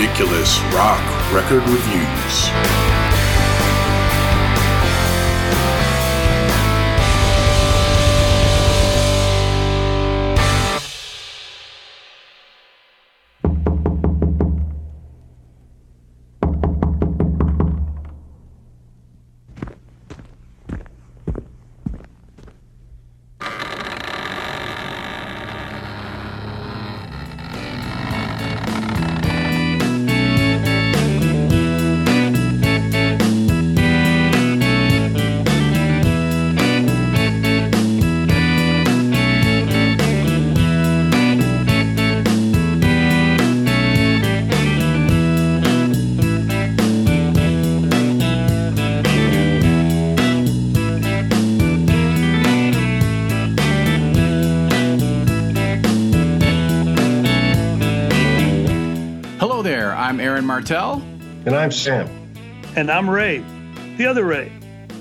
Ridiculous Rock Record Reviews. Martell. And I'm Sam. And I'm Ray, the other Ray.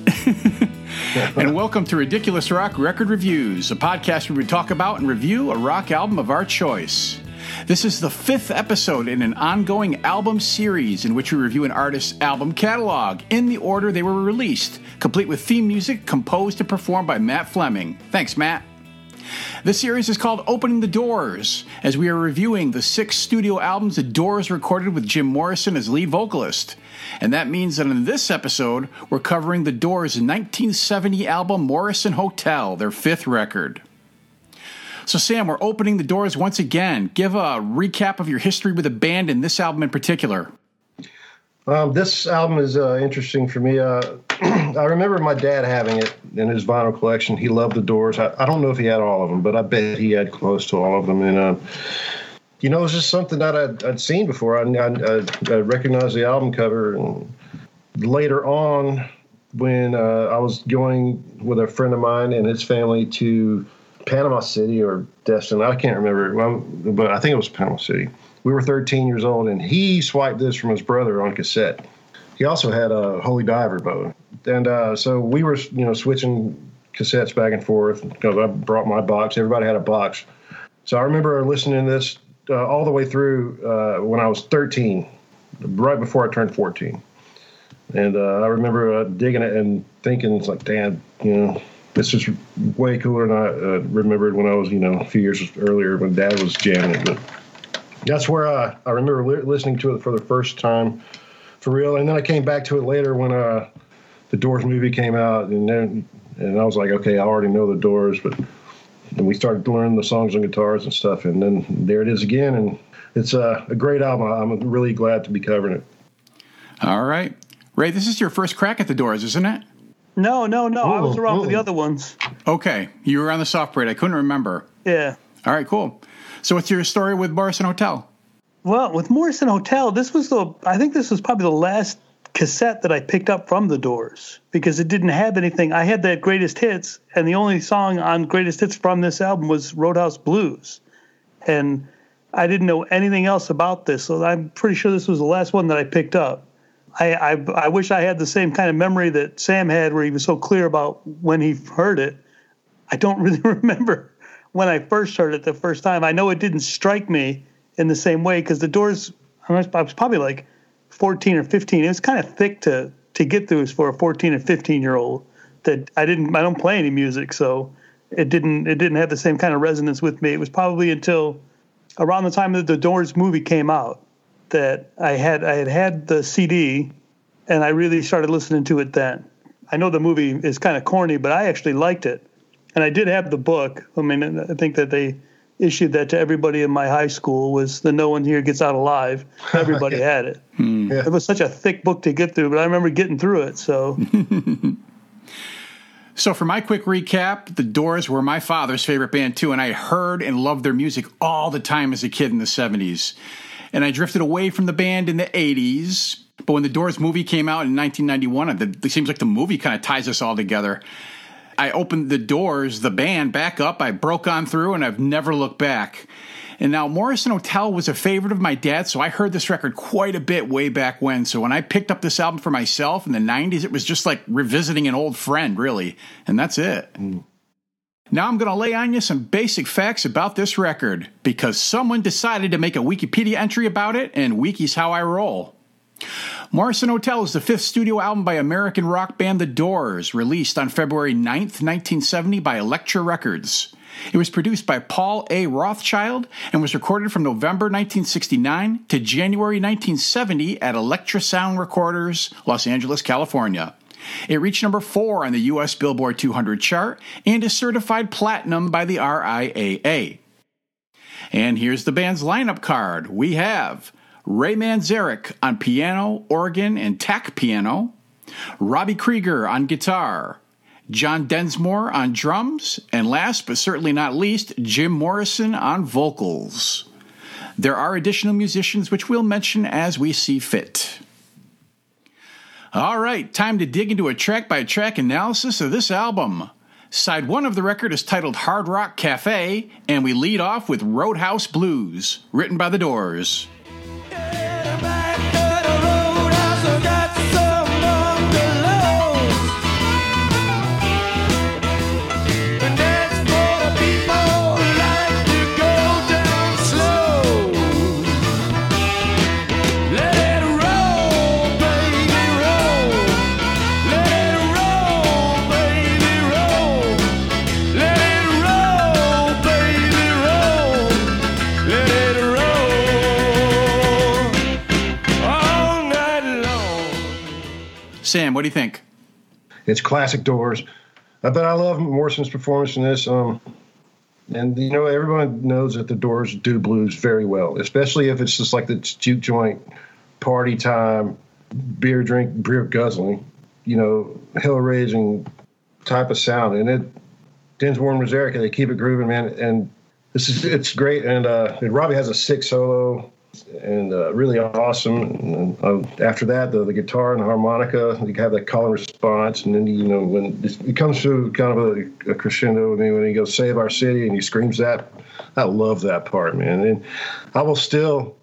and welcome to Ridiculous Rock Record Reviews, a podcast where we talk about and review a rock album of our choice. This is the fifth episode in an ongoing album series in which we review an artist's album catalog in the order they were released, complete with theme music composed and performed by Matt Fleming. Thanks, Matt. This series is called Opening the Doors, as we are reviewing the six studio albums the Doors recorded with Jim Morrison as lead vocalist. And that means that in this episode, we're covering the Doors' 1970 album Morrison Hotel, their fifth record. So, Sam, we're opening the doors once again. Give a recap of your history with the band and this album in particular. Um, this album is uh, interesting for me. Uh, I remember my dad having it in his vinyl collection. He loved the Doors. I, I, don't know if he had all of them, but I bet he had close to all of them. And uh, you know, it was just something that I'd, I'd seen before. I, I, I, recognized the album cover, and later on, when uh, I was going with a friend of mine and his family to Panama City or Destin, I can't remember, but I think it was Panama City we were 13 years old, and he swiped this from his brother on cassette. He also had a Holy Diver bow, and uh, so we were, you know, switching cassettes back and forth because I brought my box. Everybody had a box, so I remember listening to this uh, all the way through uh, when I was 13, right before I turned 14, and uh, I remember uh, digging it and thinking, it's like, damn, you know. This is way cooler than I uh, remembered when I was, you know, a few years earlier when Dad was jamming it. But that's where I remember li- listening to it for the first time for real. And then I came back to it later when uh, the Doors movie came out, and then and I was like, okay, I already know the Doors, but and we started learning the songs on guitars and stuff, and then there it is again, and it's a, a great album. I'm really glad to be covering it. All right, Ray, this is your first crack at the Doors, isn't it? No, no, no. Ooh, I was around ooh. for the other ones. Okay, you were on the soft parade. I couldn't remember. Yeah. All right, cool. So, what's your story with Morrison Hotel? Well, with Morrison Hotel, this was the I think this was probably the last cassette that I picked up from the Doors because it didn't have anything. I had that greatest hits, and the only song on greatest hits from this album was Roadhouse Blues, and I didn't know anything else about this. So I'm pretty sure this was the last one that I picked up. I, I, I wish I had the same kind of memory that Sam had, where he was so clear about when he heard it. I don't really remember when I first heard it the first time. I know it didn't strike me in the same way because the doors, I was, probably like 14 or 15. It was kind of thick to to get through for a 14 or 15 year old. That I didn't, I don't play any music, so it didn't it didn't have the same kind of resonance with me. It was probably until around the time that the Doors movie came out that I had I had had the CD and I really started listening to it then. I know the movie is kind of corny, but I actually liked it and I did have the book. I mean, I think that they issued that to everybody in my high school was the No One Here Gets Out Alive. Everybody yeah. had it. Hmm. Yeah. It was such a thick book to get through, but I remember getting through it. So. so for my quick recap, the Doors were my father's favorite band too, and I heard and loved their music all the time as a kid in the 70s. And I drifted away from the band in the 80s. But when the Doors movie came out in 1991, it seems like the movie kind of ties us all together. I opened the doors, the band back up. I broke on through, and I've never looked back. And now Morrison Hotel was a favorite of my dad, so I heard this record quite a bit way back when. So when I picked up this album for myself in the 90s, it was just like revisiting an old friend, really. And that's it. Mm. Now I'm going to lay on you some basic facts about this record because someone decided to make a Wikipedia entry about it, and Wiki's how I roll. Morrison Hotel is the fifth studio album by American rock band The Doors, released on February 9th, 1970 by Elektra Records. It was produced by Paul A. Rothchild and was recorded from November 1969 to January 1970 at Elektra Sound Recorders, Los Angeles, California. It reached number four on the U.S. Billboard 200 chart and is certified platinum by the RIAA. And here's the band's lineup card. We have Ray Manzarek on piano, organ, and tack piano, Robbie Krieger on guitar, John Densmore on drums, and last but certainly not least, Jim Morrison on vocals. There are additional musicians which we'll mention as we see fit. All right, time to dig into a track by track analysis of this album. Side one of the record is titled Hard Rock Cafe, and we lead off with Roadhouse Blues, written by The Doors. Sam, what do you think? It's classic Doors, but I love Morrison's performance in this. Um, and you know, everyone knows that the Doors do blues very well, especially if it's just like the juke joint, party time, beer drink, beer guzzling, you know, hell raising type of sound. And it, Densmore and Manzarek, they keep it grooving, man. And this is it's great. And, uh, and Robbie has a sick solo and uh, really awesome. And uh, after that, the, the guitar and the harmonica, you have that call and response, and then you know when it comes to kind of a, a crescendo, I mean, when he goes "Save Our City" and he screams that, I love that part, man. And I will still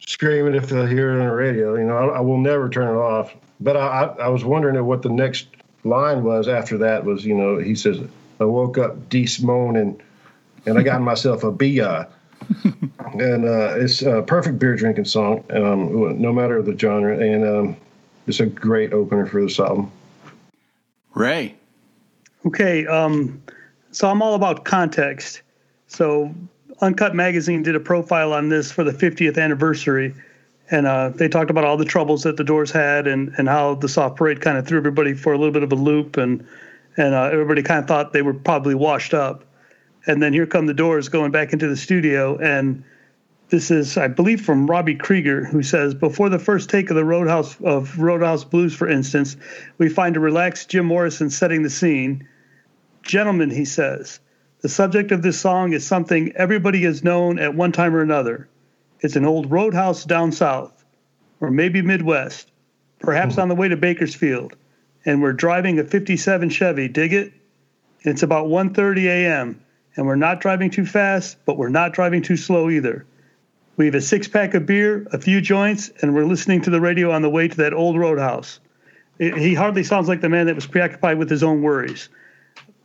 scream it if I hear it on the radio. You know, I, I will never turn it off. But I, I, I was wondering what the next line was after that was, you know, he says, "I woke up deep moaning, and I got myself a bia." and uh, it's a perfect beer drinking song, um, no matter the genre, and um, it's a great opener for this album. Ray. Okay, um, so I'm all about context. So Uncut Magazine did a profile on this for the 50th anniversary, and uh, they talked about all the troubles that the Doors had, and and how the Soft Parade kind of threw everybody for a little bit of a loop, and and uh, everybody kind of thought they were probably washed up and then here come the doors going back into the studio. And this is i believe from robbie krieger who says before the first take of the roadhouse of roadhouse blues for instance we find a relaxed jim morrison setting the scene. Gentlemen he says the subject of this song is something everybody has known at one time or another. It's an old roadhouse down south or maybe midwest perhaps hmm. on the way to bakersfield. And we're driving a 57 chevy. Dig it? It's about 1.30 a.m and we're not driving too fast, but we're not driving too slow either. We have a six pack of beer, a few joints, and we're listening to the radio on the way to that old roadhouse. It, he hardly sounds like the man that was preoccupied with his own worries.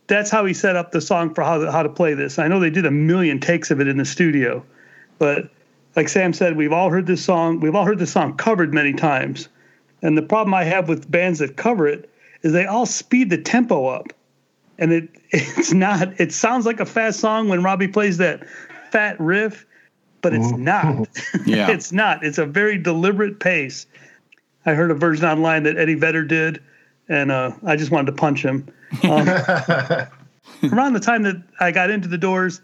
That's how he set up the song for how how to play this. I know they did a million takes of it in the studio, but like Sam said, we've all heard this song. We've all heard this song covered many times. And the problem I have with bands that cover it is they all speed the tempo up and it it's not. It sounds like a fast song when Robbie plays that fat riff, but it's not. yeah, it's not. It's a very deliberate pace. I heard a version online that Eddie Vedder did, and uh, I just wanted to punch him. Um, around the time that I got into the Doors,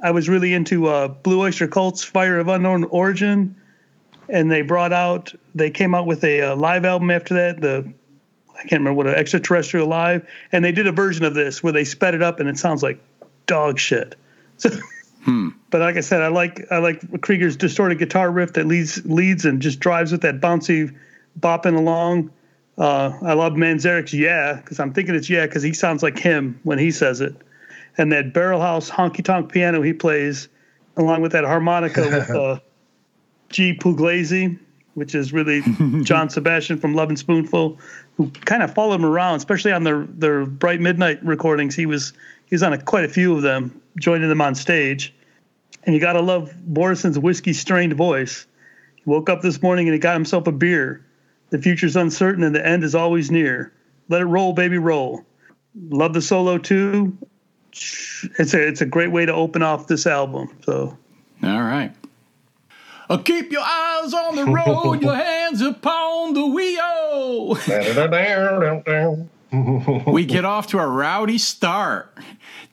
I was really into uh, Blue Oyster Cult's "Fire of Unknown Origin," and they brought out. They came out with a, a uh, live album after that, the I can't remember what an extraterrestrial live, and they did a version of this where they sped it up and it sounds like dog shit. So, hmm. but like I said, I like I like Krieger's distorted guitar riff that leads leads and just drives with that bouncy bopping along. Uh, I love Manzarek's yeah because I'm thinking it's yeah because he sounds like him when he says it, and that barrel house honky tonk piano he plays along with that harmonica with uh, G Pugliese. which is really John Sebastian from Lovin' Spoonful, who kind of followed him around, especially on their their Bright Midnight recordings. He was he was on a, quite a few of them, joining them on stage. And you got to love Morrison's whiskey strained voice. He woke up this morning and he got himself a beer. The future's uncertain and the end is always near. Let it roll, baby, roll. Love the solo too. It's a it's a great way to open off this album. So, all right. Uh, keep your eyes on the road, your hands upon the wheel. we get off to a rowdy start.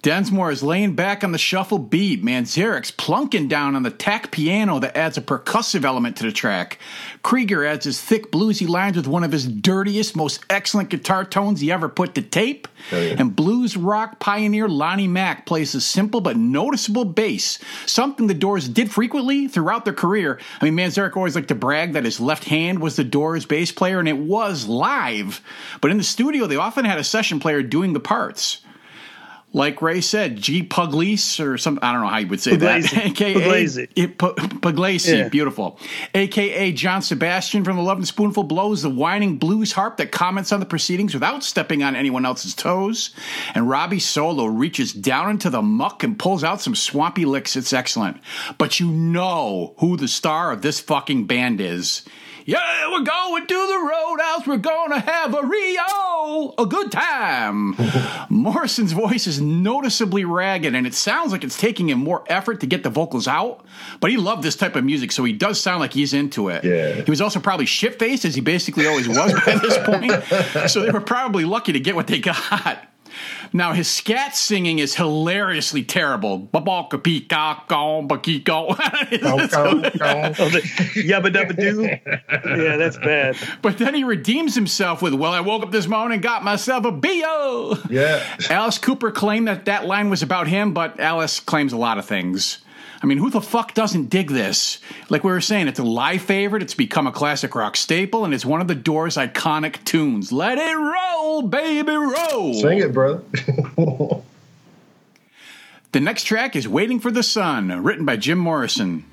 Densmore is laying back on the shuffle beat. Manzarek's plunking down on the tack piano that adds a percussive element to the track. Krieger adds his thick bluesy lines with one of his dirtiest, most excellent guitar tones he ever put to tape. Oh, yeah. And blues rock pioneer Lonnie Mack plays a simple but noticeable bass, something the Doors did frequently throughout their career. I mean, Manzarek always liked to brag that his left hand was the Doors bass player, and it was live. But in the studio, they often had a session player doing the parts like Ray said, G. Pugliese or some I don't know how you would say Pugliese. that. AKA Pugliese. Pugliese, yeah. beautiful. AKA John Sebastian from the Lovin' Spoonful blows the whining blues harp that comments on the proceedings without stepping on anyone else's toes. And Robbie Solo reaches down into the muck and pulls out some swampy licks. It's excellent. But you know who the star of this fucking band is. Yeah, we're going to the roadhouse. We're going to have a Rio, a good time. Morrison's voice is noticeably ragged, and it sounds like it's taking him more effort to get the vocals out. But he loved this type of music, so he does sound like he's into it. Yeah. He was also probably shit faced, as he basically always was by this point. So they were probably lucky to get what they got. Now his scat singing is hilariously terrible. Yabba dabba doo. Yeah, that's bad. But then he redeems himself with, "Well, I woke up this morning and got myself a bo." Yeah. Alice Cooper claimed that that line was about him, but Alice claims a lot of things. I mean, who the fuck doesn't dig this? Like we were saying, it's a live favorite. It's become a classic rock staple, and it's one of the Doors' iconic tunes. Let it roll, baby, roll. Sing it, brother. the next track is Waiting for the Sun, written by Jim Morrison.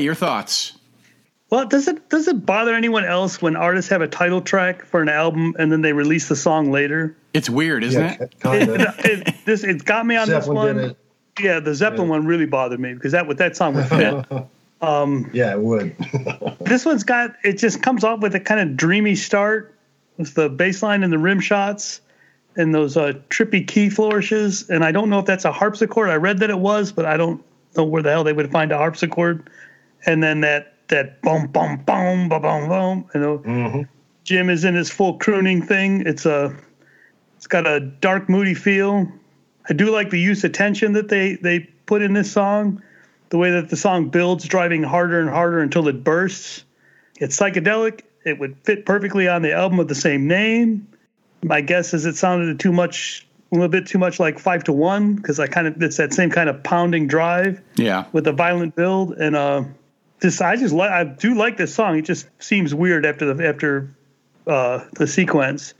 Ray, your thoughts? Well, does it does it bother anyone else when artists have a title track for an album and then they release the song later? It's weird, isn't yeah, it? it, it, this it got me on Zeppelin this one. Yeah, the Zeppelin yeah. one really bothered me because that with that song would fit. Um, yeah, it would. this one's got it just comes off with a kind of dreamy start with the bass line and the rim shots and those uh, trippy key flourishes. And I don't know if that's a harpsichord. I read that it was, but I don't know where the hell they would find a harpsichord and then that that boom boom boom boom boom boom. You know, mm-hmm. Jim is in his full crooning thing. It's a it's got a dark, moody feel. I do like the use of tension that they they put in this song. The way that the song builds, driving harder and harder until it bursts. It's psychedelic. It would fit perfectly on the album of the same name. My guess is it sounded too much a little bit too much like five to one because I kind of it's that same kind of pounding drive. Yeah. With a violent build and uh this I just I do like this song. It just seems weird after the after uh, the sequence.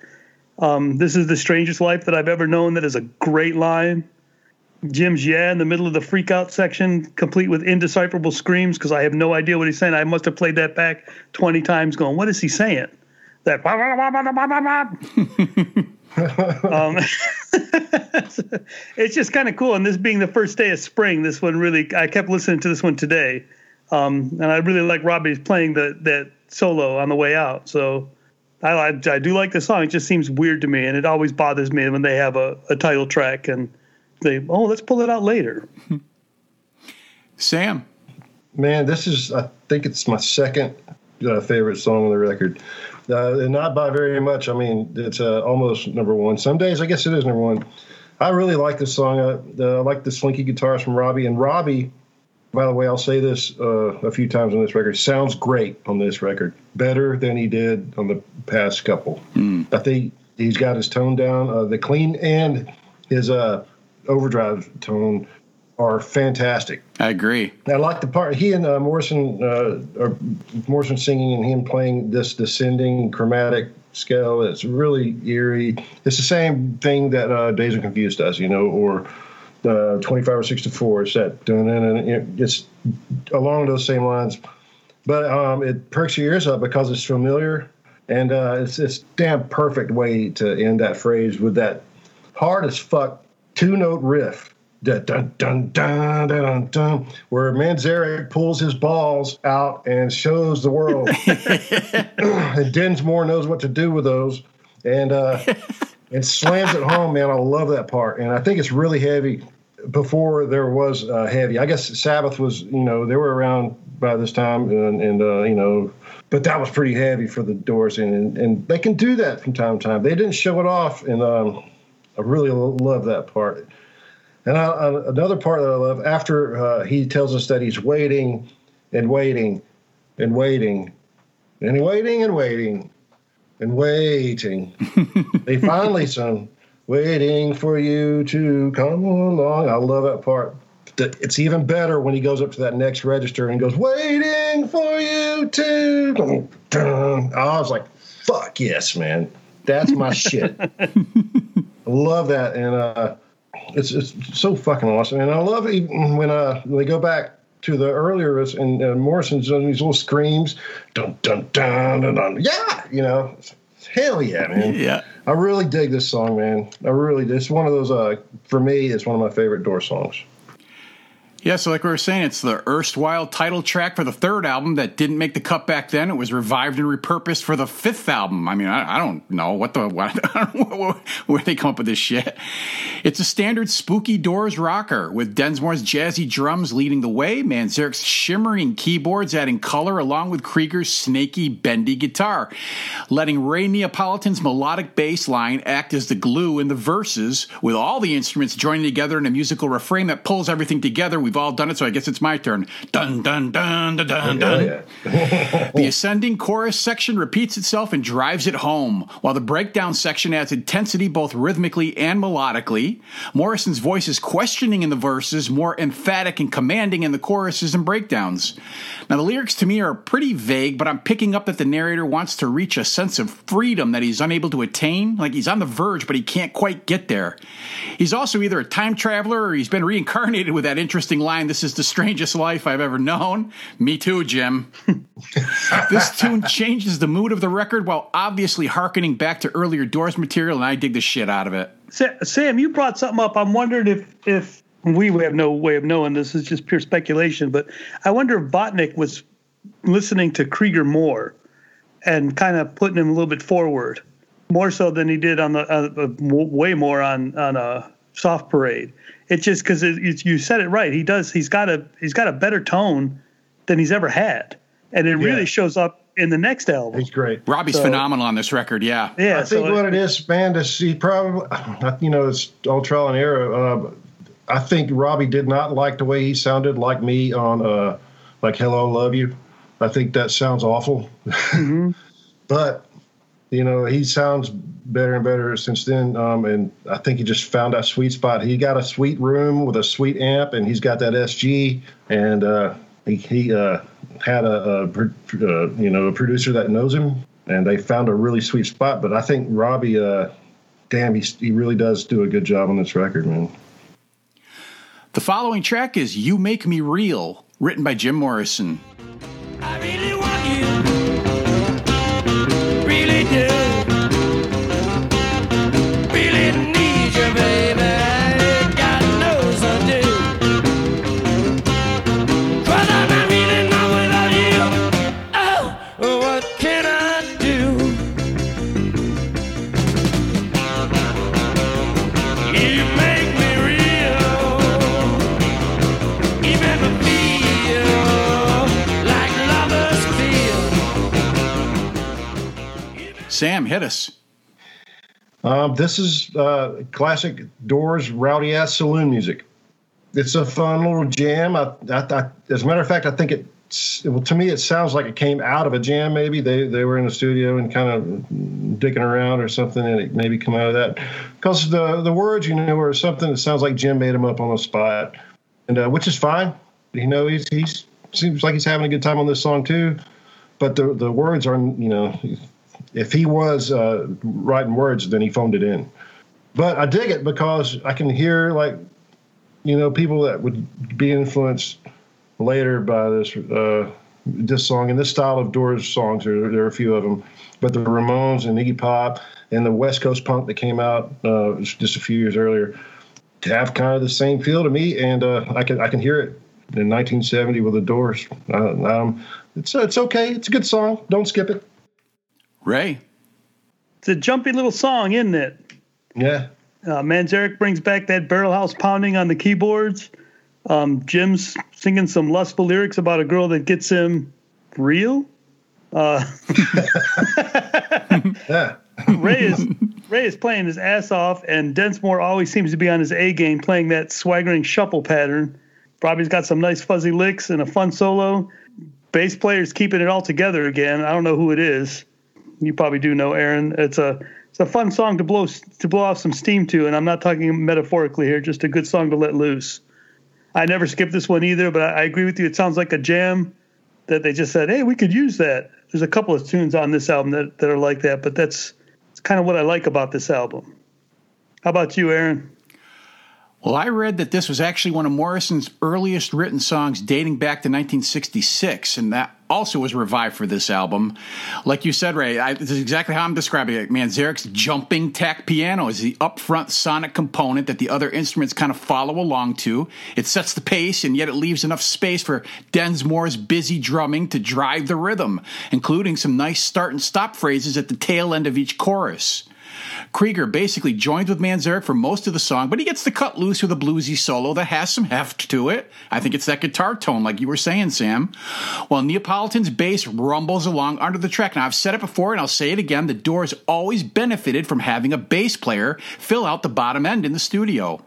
Um, this is the strangest life that I've ever known. That is a great line. Jim's yeah in the middle of the freak out section, complete with indecipherable screams because I have no idea what he's saying. I must have played that back twenty times, going, "What is he saying?" That. um, it's just kind of cool. And this being the first day of spring, this one really I kept listening to this one today um, and I really like Robbie's playing the that solo on the way out. So I, I, I do like the song. It just seems weird to me, and it always bothers me when they have a, a title track and they oh let's pull it out later. Sam, man, this is I think it's my second uh, favorite song on the record. Uh, and not by very much. I mean, it's uh, almost number one. Some days, I guess it is number one. I really like this song. I, uh, I like the slinky guitars from Robbie, and Robbie by the way, I'll say this uh, a few times on this record. Sounds great on this record, better than he did on the past couple. I think he's got his tone down. Uh, the clean and his uh, overdrive tone are fantastic. I agree. I like the part he and uh, Morrison, uh, or Morrison singing and him playing this descending chromatic scale. It's really eerie. It's the same thing that uh, Dazed and Confused does, you know, or uh, 25 or 64. It's that dun, dun, dun, it's along those same lines, but um, it perks your ears up because it's familiar and uh, it's it's damn perfect way to end that phrase with that hard as fuck two note riff. Dun, dun, dun, dun, dun, dun, dun, where Manzarek pulls his balls out and shows the world. and Densmore knows what to do with those. And uh, and slams it home, man. I love that part. And I think it's really heavy before there was uh, heavy. I guess Sabbath was, you know, they were around by this time, and, and uh, you know, but that was pretty heavy for the Doors, and and they can do that from time to time. They didn't show it off, and um, I really love that part. And I, I, another part that I love after uh, he tells us that he's waiting and waiting and waiting and waiting and waiting and waiting. they finally sung waiting for you to come along. I love that part. It's even better when he goes up to that next register and goes, waiting for you to. I was like, fuck yes, man. That's my shit. I love that. And uh, it's, it's so fucking awesome. And I love it when, uh, when they go back to the earlier and uh, Morrison's doing these little screams, dun dun dun dun dun. Yeah, you know, hell yeah, man. Yeah, I really dig this song, man. I really. It's one of those. Uh, for me, it's one of my favorite Door songs. Yeah, so like we were saying, it's the erstwhile title track for the third album that didn't make the cut back then. It was revived and repurposed for the fifth album. I mean, I, I don't know what the what, where they come up with this shit. It's a standard spooky Doors rocker with Densmore's jazzy drums leading the way, Manzarek's shimmering keyboards adding color, along with Krieger's snaky, bendy guitar, letting Ray Neapolitan's melodic bass line act as the glue in the verses, with all the instruments joining together in a musical refrain that pulls everything together. We've all done it, so I guess it's my turn. Dun dun dun dun dun dun. the ascending chorus section repeats itself and drives it home, while the breakdown section adds intensity both rhythmically and melodically. Morrison's voice is questioning in the verses, more emphatic and commanding in the choruses and breakdowns. Now, the lyrics to me are pretty vague, but I'm picking up that the narrator wants to reach a sense of freedom that he's unable to attain. Like he's on the verge, but he can't quite get there. He's also either a time traveler or he's been reincarnated with that interesting line, This is the strangest life I've ever known. Me too, Jim. this tune changes the mood of the record while obviously harkening back to earlier Doors material, and I dig the shit out of it. Sam, you brought something up. I'm wondering if if we have no way of knowing this is just pure speculation, but I wonder if Botnick was listening to Krieger more and kind of putting him a little bit forward, more so than he did on the uh, uh, way more on on a soft parade. It's just because it, you said it right. He does. He's got a he's got a better tone than he's ever had, and it yeah. really shows up in the next album. He's great. Robbie's so, phenomenal on this record. Yeah, yeah. I think so what it, it is, man, to see probably, you know, it's all trial and error. Uh, I think Robbie did not like the way he sounded like me on, uh, like "Hello, Love You." I think that sounds awful, mm-hmm. but you know he sounds better and better since then. Um, and I think he just found that sweet spot. He got a sweet room with a sweet amp, and he's got that SG, and uh, he, he uh, had a, a uh, you know a producer that knows him, and they found a really sweet spot. But I think Robbie, uh, damn, he he really does do a good job on this record, man. The following track is "You Make Me Real," written by Jim Morrison. yeah. Sam, hit us. Um, this is uh, classic Doors rowdy ass saloon music. it's a fun little jam. I, I, I, as a matter of fact, I think it. Well, to me, it sounds like it came out of a jam. Maybe they, they were in the studio and kind of dicking around or something, and it maybe come out of that. Because the the words, you know, are something that sounds like Jim made them up on the spot, and uh, which is fine. You know, he's he's seems like he's having a good time on this song too. But the the words are, you know, if he was uh, writing words, then he phoned it in. But I dig it because I can hear like you know, people that would be influenced later by this uh, this song and this style of Doors songs. There, there, are a few of them, but the Ramones and Iggy Pop and the West Coast punk that came out uh, just a few years earlier have kind of the same feel to me, and uh, I can I can hear it in 1970 with the Doors. Uh, um, it's it's okay. It's a good song. Don't skip it. Ray, it's a jumpy little song, isn't it? Yeah. Uh, Manzarek brings back that barrel house pounding on the keyboards. Um, Jim's singing some lustful lyrics about a girl that gets him real. Uh, yeah. Ray is Ray is playing his ass off, and Densmore always seems to be on his A game, playing that swaggering shuffle pattern. Robbie's got some nice fuzzy licks and a fun solo. Bass player's keeping it all together again. I don't know who it is. You probably do know, Aaron. It's a it's a fun song to blow to blow off some steam to, and I'm not talking metaphorically here. Just a good song to let loose. I never skipped this one either, but I, I agree with you. It sounds like a jam that they just said, "Hey, we could use that." There's a couple of tunes on this album that, that are like that, but that's, that's kind of what I like about this album. How about you, Aaron? Well, I read that this was actually one of Morrison's earliest written songs dating back to 1966, and that also was revived for this album. Like you said, Ray, I, this is exactly how I'm describing it. Manzarek's jumping tack piano is the upfront sonic component that the other instruments kind of follow along to. It sets the pace, and yet it leaves enough space for Densmore's busy drumming to drive the rhythm, including some nice start and stop phrases at the tail end of each chorus. Krieger basically joins with Manzarek for most of the song, but he gets to cut loose with a bluesy solo that has some heft to it. I think it's that guitar tone, like you were saying, Sam. While Neapolitan's bass rumbles along under the track. Now, I've said it before and I'll say it again the Doors always benefited from having a bass player fill out the bottom end in the studio.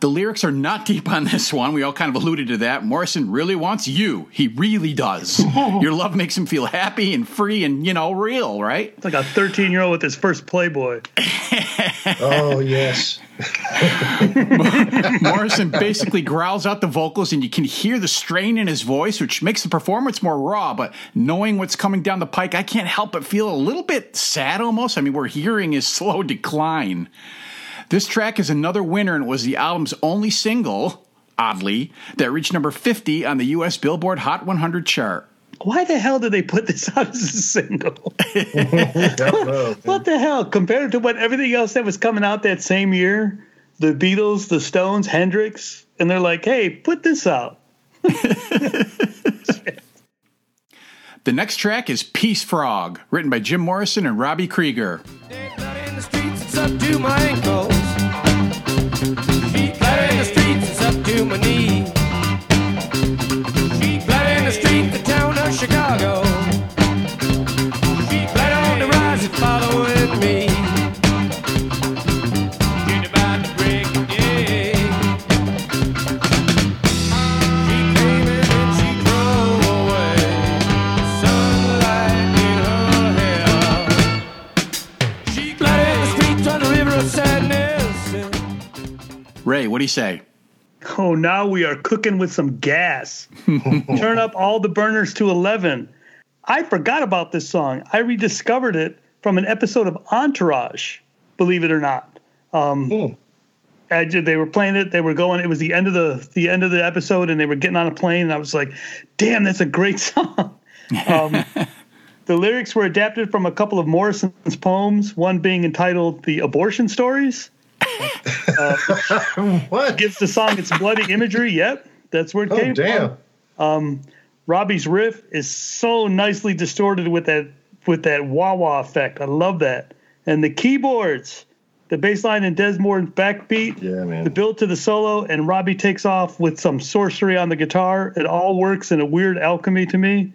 The lyrics are not deep on this one. We all kind of alluded to that. Morrison really wants you. He really does. Your love makes him feel happy and free and, you know, real, right? It's like a 13 year old with his first Playboy. oh, yes. Morrison basically growls out the vocals, and you can hear the strain in his voice, which makes the performance more raw. But knowing what's coming down the pike, I can't help but feel a little bit sad almost. I mean, we're hearing his slow decline. This track is another winner and was the album's only single, oddly, that reached number 50 on the US Billboard Hot 100 chart. Why the hell did they put this out as a single? what the hell? Compared to what everything else that was coming out that same year, the Beatles, the Stones, Hendrix, and they're like, hey, put this out. the next track is Peace Frog, written by Jim Morrison and Robbie Krieger up to my ankles. Ray, what do you say? Oh, now we are cooking with some gas. Turn up all the burners to 11. I forgot about this song. I rediscovered it from an episode of Entourage, believe it or not. Um, mm. I, they were playing it. They were going. It was the end of the the end of the episode, and they were getting on a plane. And I was like, "Damn, that's a great song." Um, the lyrics were adapted from a couple of Morrison's poems. One being entitled "The Abortion Stories." Uh, what gives the song its bloody imagery? Yep, that's where it oh, came damn. from. Um, Robbie's riff is so nicely distorted with that with that wah wah effect. I love that. And the keyboards, the bass line and Densmore's backbeat, yeah, man. the build to the solo, and Robbie takes off with some sorcery on the guitar. It all works in a weird alchemy to me.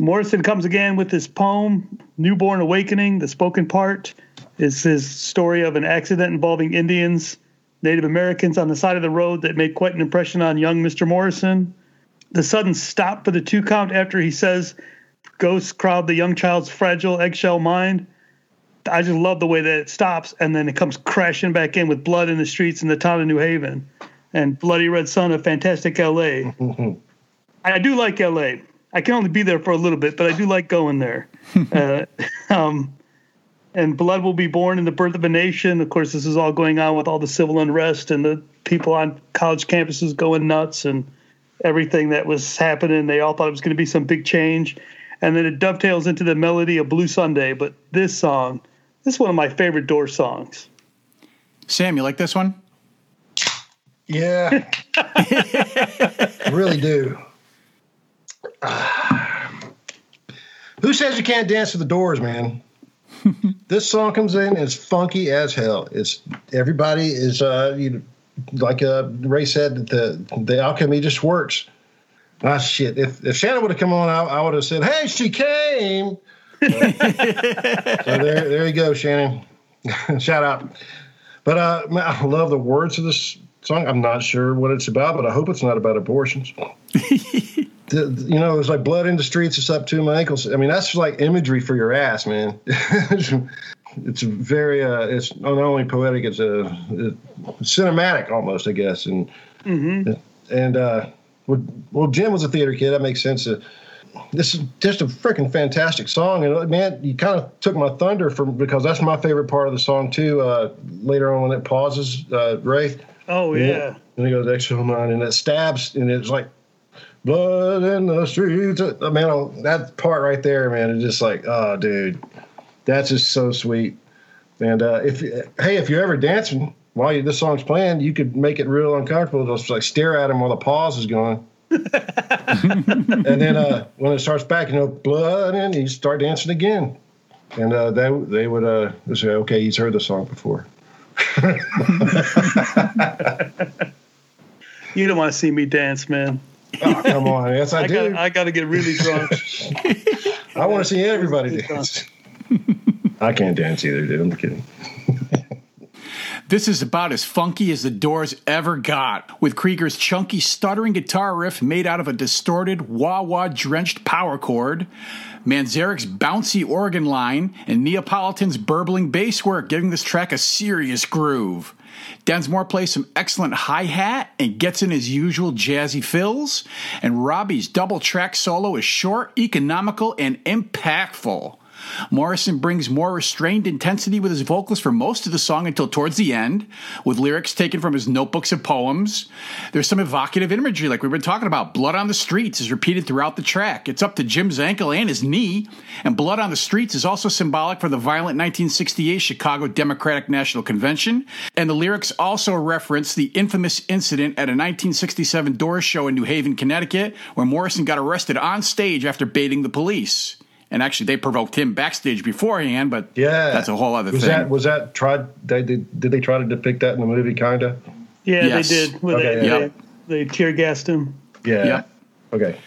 Morrison comes again with his poem, Newborn Awakening, the spoken part is his story of an accident involving Indians Native Americans on the side of the road that made quite an impression on young Mr. Morrison. The sudden stop for the two count after he says, Ghosts crowd the young child's fragile eggshell mind. I just love the way that it stops and then it comes crashing back in with blood in the streets in the town of New Haven and Bloody Red Sun of Fantastic LA. I do like LA. I can only be there for a little bit, but I do like going there. uh, um, and blood will be born in the birth of a nation. Of course, this is all going on with all the civil unrest and the people on college campuses going nuts and everything that was happening. They all thought it was going to be some big change. And then it dovetails into the melody of Blue Sunday. But this song, this is one of my favorite Door songs. Sam, you like this one? Yeah. I really do. who says you can't dance to the doors, man? this song comes in, it's funky as hell. It's everybody is uh you like uh Ray said the the alchemy just works. Ah shit. If if Shannon would have come on, I, I would have said, Hey, she came. so there there you go, Shannon. Shout out. But uh I love the words of this song. I'm not sure what it's about, but I hope it's not about abortions. The, you know, it's like blood in the streets. It's up to my ankles. I mean, that's like imagery for your ass, man. it's very, uh, it's not only poetic, it's a, a cinematic almost, I guess. And, mm-hmm. and, uh, well, Jim was a theater kid. That makes sense. Uh, this is just a freaking fantastic song, and uh, man, you kind of took my thunder from because that's my favorite part of the song too. Uh, later on, when it pauses, uh, Ray. Oh yeah. And he goes extra nine, and it stabs, and it's like blood in the streets. I mean, oh, that part right there, man, is just like, oh, dude, that's just so sweet. And uh, if hey, if you're ever dancing while you, this song's playing, you could make it real uncomfortable. Just like stare at him while the pause is going. and then uh, when it starts back, you know, blood, and you start dancing again. And uh, they they would uh, say, okay, he's heard the song before. you don't want to see me dance, man. Oh, come on. Yes, I, I do. Gotta, I got to get really drunk. I want to see everybody dance. I can't dance either, dude. I'm kidding. This is about as funky as the Doors ever got, with Krieger's chunky, stuttering guitar riff made out of a distorted, wah wah drenched power chord, Manzarek's bouncy organ line, and Neapolitan's burbling bass work, giving this track a serious groove. Densmore plays some excellent hi hat and gets in his usual jazzy fills, and Robbie's double track solo is short, economical, and impactful. Morrison brings more restrained intensity with his vocals for most of the song until towards the end, with lyrics taken from his notebooks of poems. There's some evocative imagery, like we've been talking about. Blood on the Streets is repeated throughout the track. It's up to Jim's ankle and his knee, and Blood on the Streets is also symbolic for the violent 1968 Chicago Democratic National Convention, and the lyrics also reference the infamous incident at a 1967 Doors show in New Haven, Connecticut, where Morrison got arrested on stage after baiting the police and actually they provoked him backstage beforehand, but yeah, that's a whole other was thing. That, was that tried? They did, did they try to depict that in the movie? Kinda. Yeah, yes. they did. Okay, they, yeah. they, they tear gassed him. Yeah. yeah. Okay.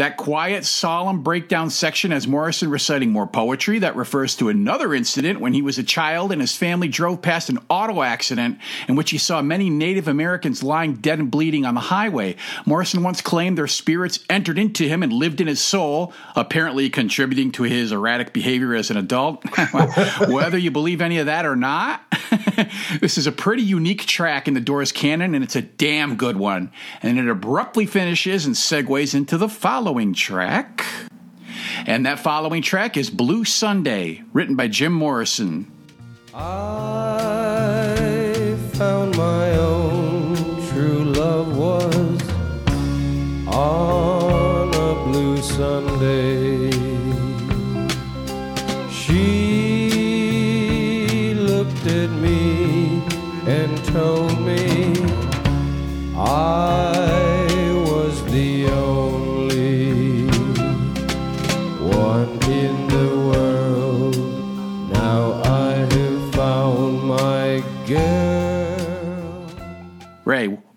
That quiet, solemn breakdown section has Morrison reciting more poetry that refers to another incident when he was a child and his family drove past an auto accident in which he saw many Native Americans lying dead and bleeding on the highway. Morrison once claimed their spirits entered into him and lived in his soul, apparently contributing to his erratic behavior as an adult. Whether you believe any of that or not, this is a pretty unique track in the Doors canon, and it's a damn good one. And it abruptly finishes and segues into the following track. And that following track is Blue Sunday, written by Jim Morrison. I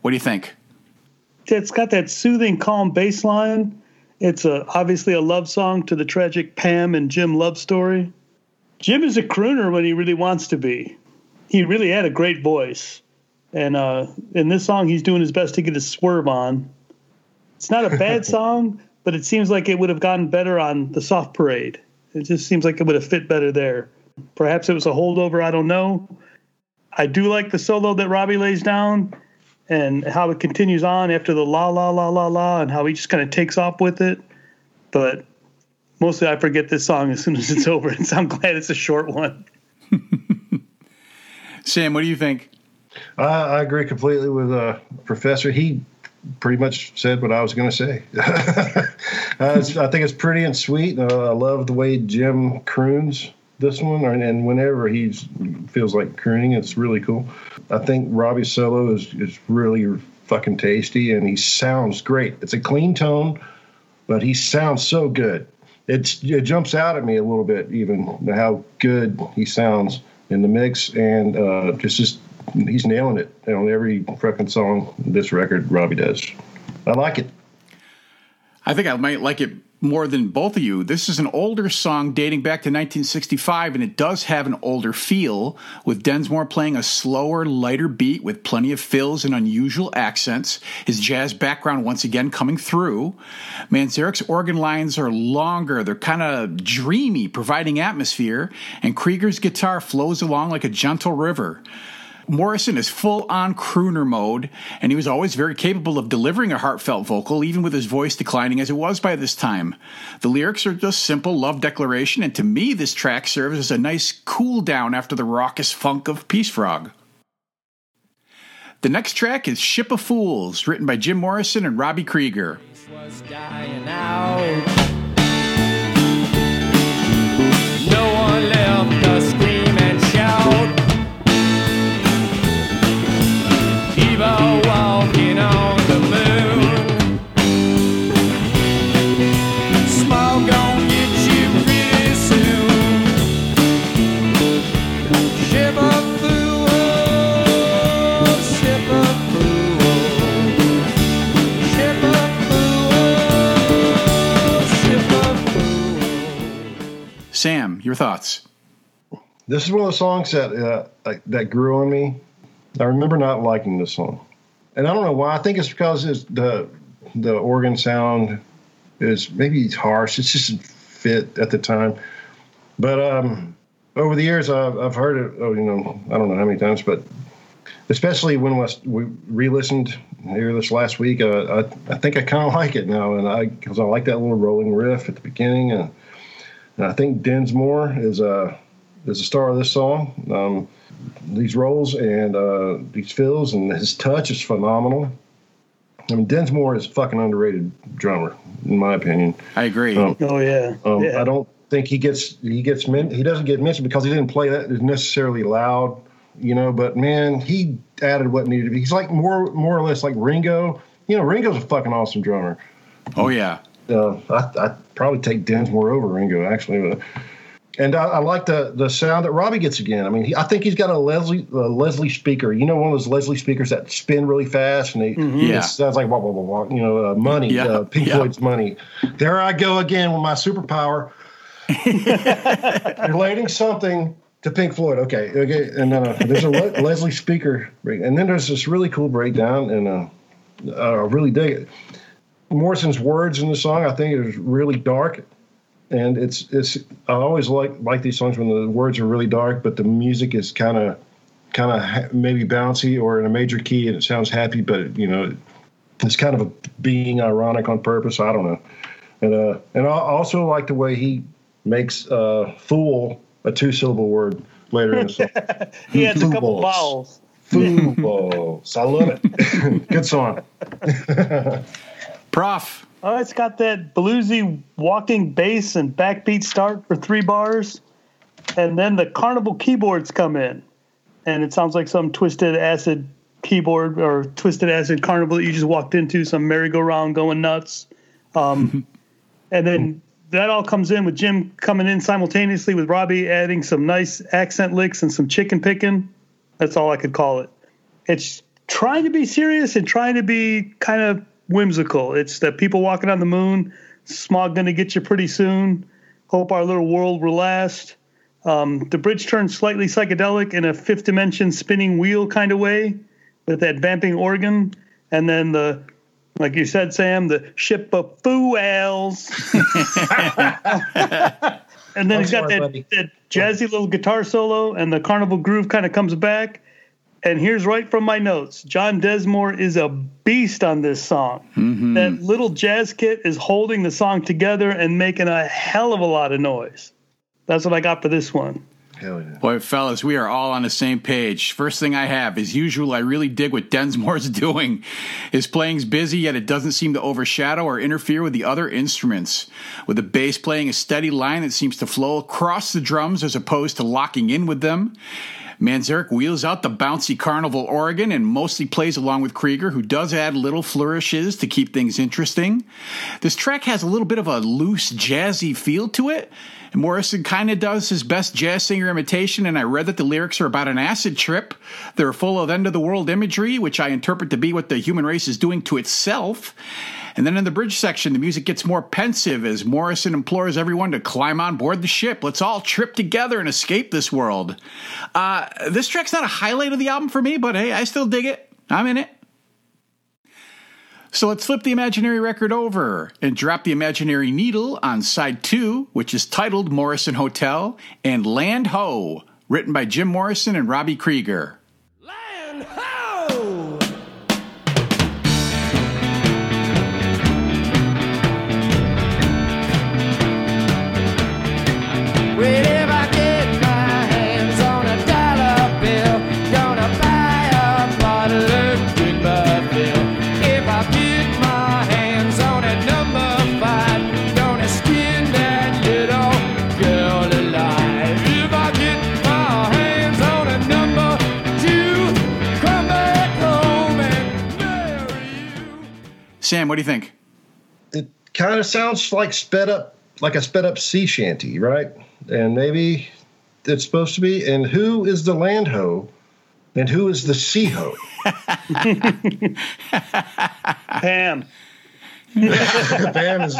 what do you think? It's got that soothing, calm bass line. It's a, obviously a love song to the tragic Pam and Jim love story. Jim is a crooner when he really wants to be. He really had a great voice. And uh, in this song, he's doing his best to get his swerve on. It's not a bad song, but it seems like it would have gotten better on the Soft Parade. It just seems like it would have fit better there. Perhaps it was a holdover. I don't know. I do like the solo that Robbie lays down and how it continues on after the la la la la la and how he just kind of takes off with it. But mostly I forget this song as soon as it's over, and so I'm glad it's a short one. Sam, what do you think? I, I agree completely with uh, Professor. He pretty much said what I was going to say. uh, I think it's pretty and sweet. Uh, I love the way Jim croons this one, and whenever he feels like crooning, it's really cool. I think Robbie's solo is, is really fucking tasty, and he sounds great. It's a clean tone, but he sounds so good. It's, it jumps out at me a little bit, even how good he sounds in the mix, and uh, just just he's nailing it on every fucking song this record Robbie does. I like it. I think I might like it more than both of you. This is an older song dating back to 1965, and it does have an older feel, with Densmore playing a slower, lighter beat with plenty of fills and unusual accents, his jazz background once again coming through. Manzarek's organ lines are longer, they're kind of dreamy, providing atmosphere, and Krieger's guitar flows along like a gentle river. Morrison is full on crooner mode, and he was always very capable of delivering a heartfelt vocal, even with his voice declining as it was by this time. The lyrics are just simple love declaration, and to me, this track serves as a nice cool down after the raucous funk of Peace Frog. The next track is Ship of Fools, written by Jim Morrison and Robbie Krieger. No one left to Sam, your thoughts? This is one of the songs that uh, that grew on me. I remember not liking this song, and I don't know why. I think it's because it's the the organ sound is maybe it's harsh. It just fit at the time. But um, over the years, I've, I've heard it. Oh, you know, I don't know how many times, but especially when we re-listened here this last week, uh, I I think I kind of like it now, and I because I like that little rolling riff at the beginning, and, and I think Densmore is a is the star of this song. Um, these rolls and uh, these fills and his touch is phenomenal. I mean, Densmore is a fucking underrated drummer, in my opinion. I agree. Um, Oh yeah, um, yeah. I don't think he gets he gets men, he doesn't get mentioned because he didn't play that necessarily loud, you know. But man, he added what needed to be. He's like more more or less like Ringo. You know, Ringo's a fucking awesome drummer. Oh, yeah. Uh, I, I'd probably take Densmore over Ringo actually. But, and I, I like the the sound that Robbie gets again. I mean, he, I think he's got a Leslie a Leslie speaker. You know, one of those Leslie speakers that spin really fast and they Yeah. it sounds like wah, wah, wah, wah, you know uh, money. Yeah. Uh, Pink Yeah. Floyd's money. There I go again with my superpower. relating something to Pink Floyd. Okay, okay, and then uh, there's a Le- Leslie speaker, break- and then there's this really cool breakdown, and uh, I really dig it. Morrison's words in the song, I think, is really dark, and it's it's. I always like like these songs when the words are really dark, but the music is kind of kind of ha- maybe bouncy or in a major key, and it sounds happy, but you know, it's kind of a being ironic on purpose. I don't know, and uh, and I also like the way he makes uh, "fool" a two-syllable word later in the song. he adds a couple Footballs. vowels. Footballs. I love it. Good song. Prof. Oh, it's got that bluesy walking bass and backbeat start for three bars, and then the carnival keyboards come in, and it sounds like some twisted acid keyboard or twisted acid carnival that you just walked into, some merry-go-round going nuts, um, and then that all comes in with Jim coming in simultaneously with Robbie adding some nice accent licks and some chicken picking. That's all I could call it. It's trying to be serious and trying to be kind of whimsical. It's the people walking on the moon, smog going to get you pretty soon. Hope our little world will last. Um, the bridge turns slightly psychedelic in a fifth dimension spinning wheel kind of way. with that vamping organ, and then the like you said, Sam, the ship of fools. and then I'm he's got that, buddy. that jazzy little guitar solo, and the carnival groove kind of comes back. And here's right from my notes John Densmore is a beast on this song. Mm-hmm. That little jazz kit is holding the song together and making a hell of a lot of noise. That's what I got for this one. Hell yeah. Boy, fellas, we are all on the same page. First thing I have, as usual, I really dig what Densmore's doing. His playing's busy, yet it doesn't seem to overshadow or interfere with the other instruments. With the bass playing a steady line that seems to flow across the drums as opposed to locking in with them. Manzarek wheels out the bouncy carnival organ and mostly plays along with Krieger, who does add little flourishes to keep things interesting. This track has a little bit of a loose, jazzy feel to it. And Morrison kind of does his best jazz singer imitation, and I read that the lyrics are about an acid trip. They're full of end of the world imagery, which I interpret to be what the human race is doing to itself. And then in the bridge section, the music gets more pensive as Morrison implores everyone to climb on board the ship. Let's all trip together and escape this world. Uh, this track's not a highlight of the album for me, but hey, I still dig it. I'm in it. So let's flip the imaginary record over and drop the imaginary needle on side two, which is titled Morrison Hotel and Land Ho, written by Jim Morrison and Robbie Krieger. Well, Sam, what do you think? It kind of sounds like sped up, like a sped up sea shanty, right? And maybe it's supposed to be. And who is the land ho? And who is the sea ho? Pam. Pam is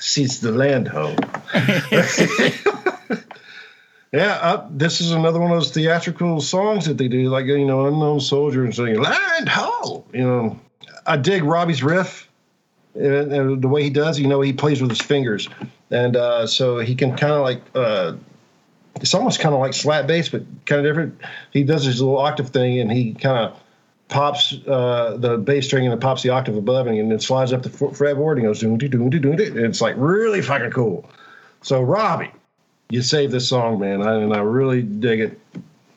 she's the land ho. yeah, uh, this is another one of those theatrical songs that they do, like you know, unknown soldier and saying land ho. You know, I dig Robbie's riff. And, and the way he does, you know, he plays with his fingers, and uh, so he can kind of like uh, it's almost kind of like slap bass, but kind of different. He does his little octave thing, and he kind of pops uh, the bass string and it pops the octave above, and then slides up the fretboard and goes doom doom doom doo. It's like really fucking cool. So Robbie, you saved this song, man, I, and I really dig it.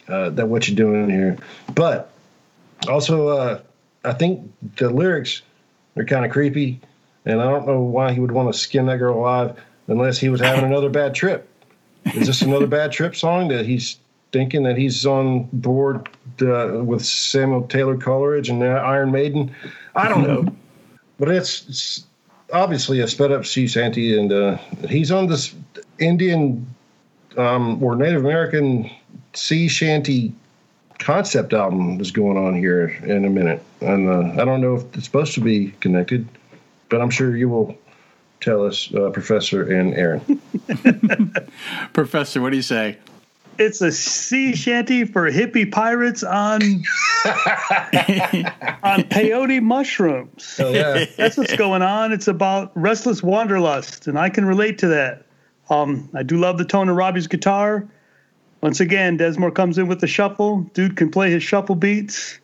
Uh, that what you're doing here, but also uh, I think the lyrics are kind of creepy, and I don't know why he would want to skin that girl alive unless he was having another bad trip. Is this another bad trip song that he's thinking that he's on board uh, with Samuel Taylor Coleridge and uh, Iron Maiden? I don't know, but it's, it's obviously a sped up sea shanty, and uh, he's on this Indian um, or Native American sea shanty concept album that's going on here in a minute, and uh, I don't know if it's supposed to be connected, but I'm sure you will tell us, uh, Professor and Aaron. Professor, what do you say? It's a sea shanty for hippie pirates on on peyote mushrooms. Oh yeah, That's what's going on. It's about restless wanderlust, and I can relate to that. Um, I do love the tone of Robbie's guitar. Once again, Densmore comes in with the shuffle. Dude can play his shuffle beats.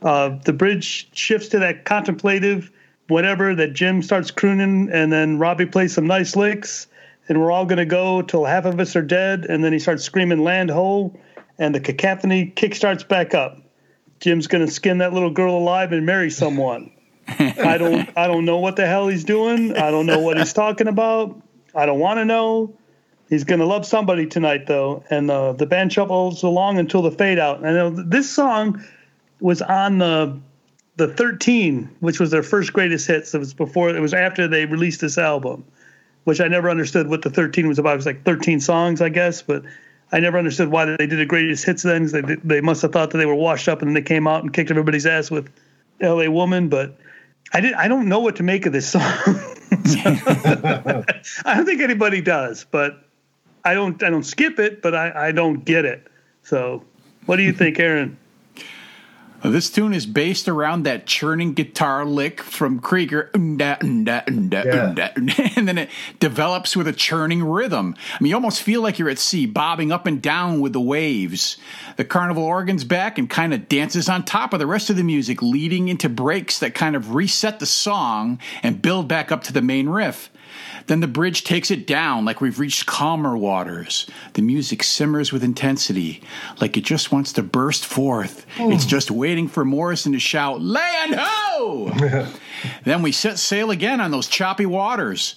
Uh, the bridge shifts to that contemplative, whatever that Jim starts crooning, and then Robbie plays some nice licks, and we're all gonna go till half of us are dead, and then he starts screaming "land ho," and the cacophony kickstarts back up. Jim's gonna skin that little girl alive and marry someone. I don't I don't know what the hell he's doing. I don't know what he's talking about. I don't want to know. He's gonna love somebody tonight though, and uh, the band shuffles along until the fade out. And I this song was on the the 13, which was their first greatest hits. It was before it was after they released this album, which I never understood what the 13 was about. It was like 13 songs, I guess, but I never understood why they did a greatest hits then. They they must have thought that they were washed up and they came out and kicked everybody's ass with L.A. Woman, but I did I don't know what to make of this song. I don't think anybody does, but I don't I don't skip it, but I, I don't get it. So what do you think, Aaron? Well, this tune is based around that churning guitar lick from Krieger, um, "Unda, unda, um, unda, um, Yeah. unda, unda," and then it develops with a churning rhythm. I mean, you almost feel like you're at sea, bobbing up and down with the waves. The carnival organ's back and kind of dances on top of the rest of the music, leading into breaks that kind of reset the song and build back up to the main riff. Then the bridge takes it down like we've reached calmer waters. The music simmers with intensity, like it just wants to burst forth. Hmm. It's just waiting for Morrison to shout, Land ho! then we set sail again on those choppy waters.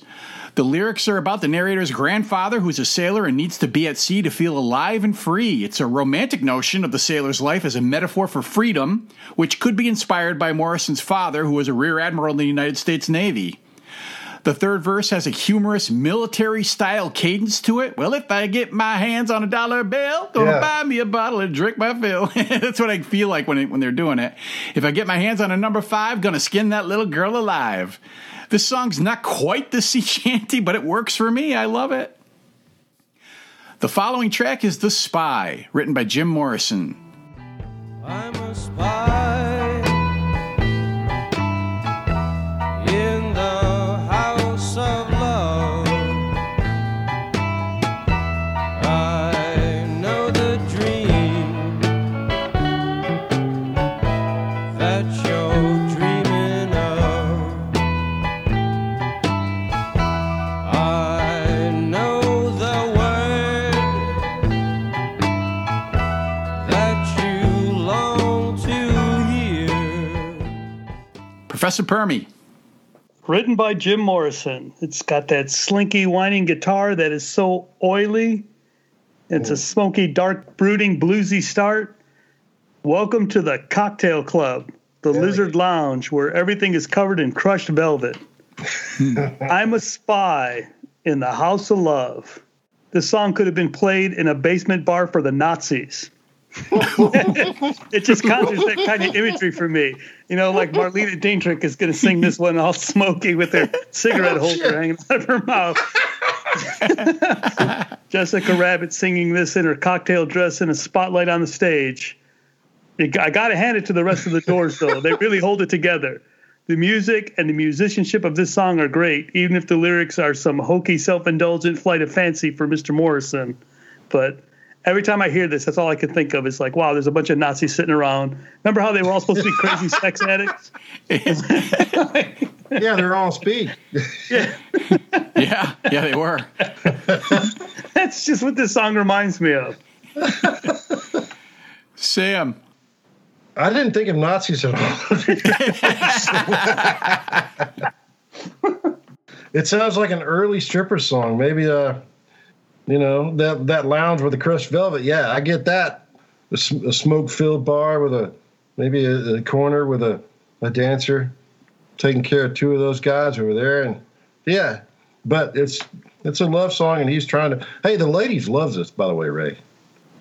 The lyrics are about the narrator's grandfather who's a sailor and needs to be at sea to feel alive and free. It's a romantic notion of the sailor's life as a metaphor for freedom, which could be inspired by Morrison's father, who was a rear admiral in the United States Navy. The third verse has a humorous military style cadence to it. Well, if I get my hands on a dollar bill, gonna Yeah. buy me a bottle and drink my fill. That's what I feel like when, it, when they're doing it. If I get my hands on a number five, gonna skin that little girl alive. This song's not quite the sea shanty, but it works for me. I love it. The following track is The Spy, written by Jim Morrison. I'm Professor Permy. Written by Jim Morrison. It's got that slinky, whining guitar that is so oily. It's a smoky, dark, brooding, bluesy start. Welcome to the cocktail club, the Lizard Lounge, where everything is covered in crushed velvet. I'm a spy in the house of love. This song could have been played in a basement bar for the Nazis. it just conjures that kind of imagery for me. You know, like Marlene Dietrich is going to sing this one all smoky with her cigarette oh, holder hanging out of her mouth. Jessica Rabbit singing this in her cocktail dress in a spotlight on the stage. I got to hand it to the rest of the Doors, though. They really hold it together. The music and the musicianship of this song are great, even if the lyrics are some hokey, self indulgent flight of fancy for Mr. Morrison. But every time I hear this, that's all I can think of. It's like, wow, there's a bunch of Nazis sitting around. Remember how they were all supposed to be crazy sex addicts? Yeah, they're on speed. Yeah, yeah, they were. That's just what this song reminds me of. Sam. I didn't think of Nazis at all. it sounds like an early stripper song. Maybe uh, you know that that lounge with the crushed velvet. Yeah, I get that. A, a smoke-filled bar with a maybe a, a corner with a, a dancer taking care of two of those guys over there, and yeah. But it's it's a love song, and he's trying to. Hey, the ladies loves this, by the way, Ray.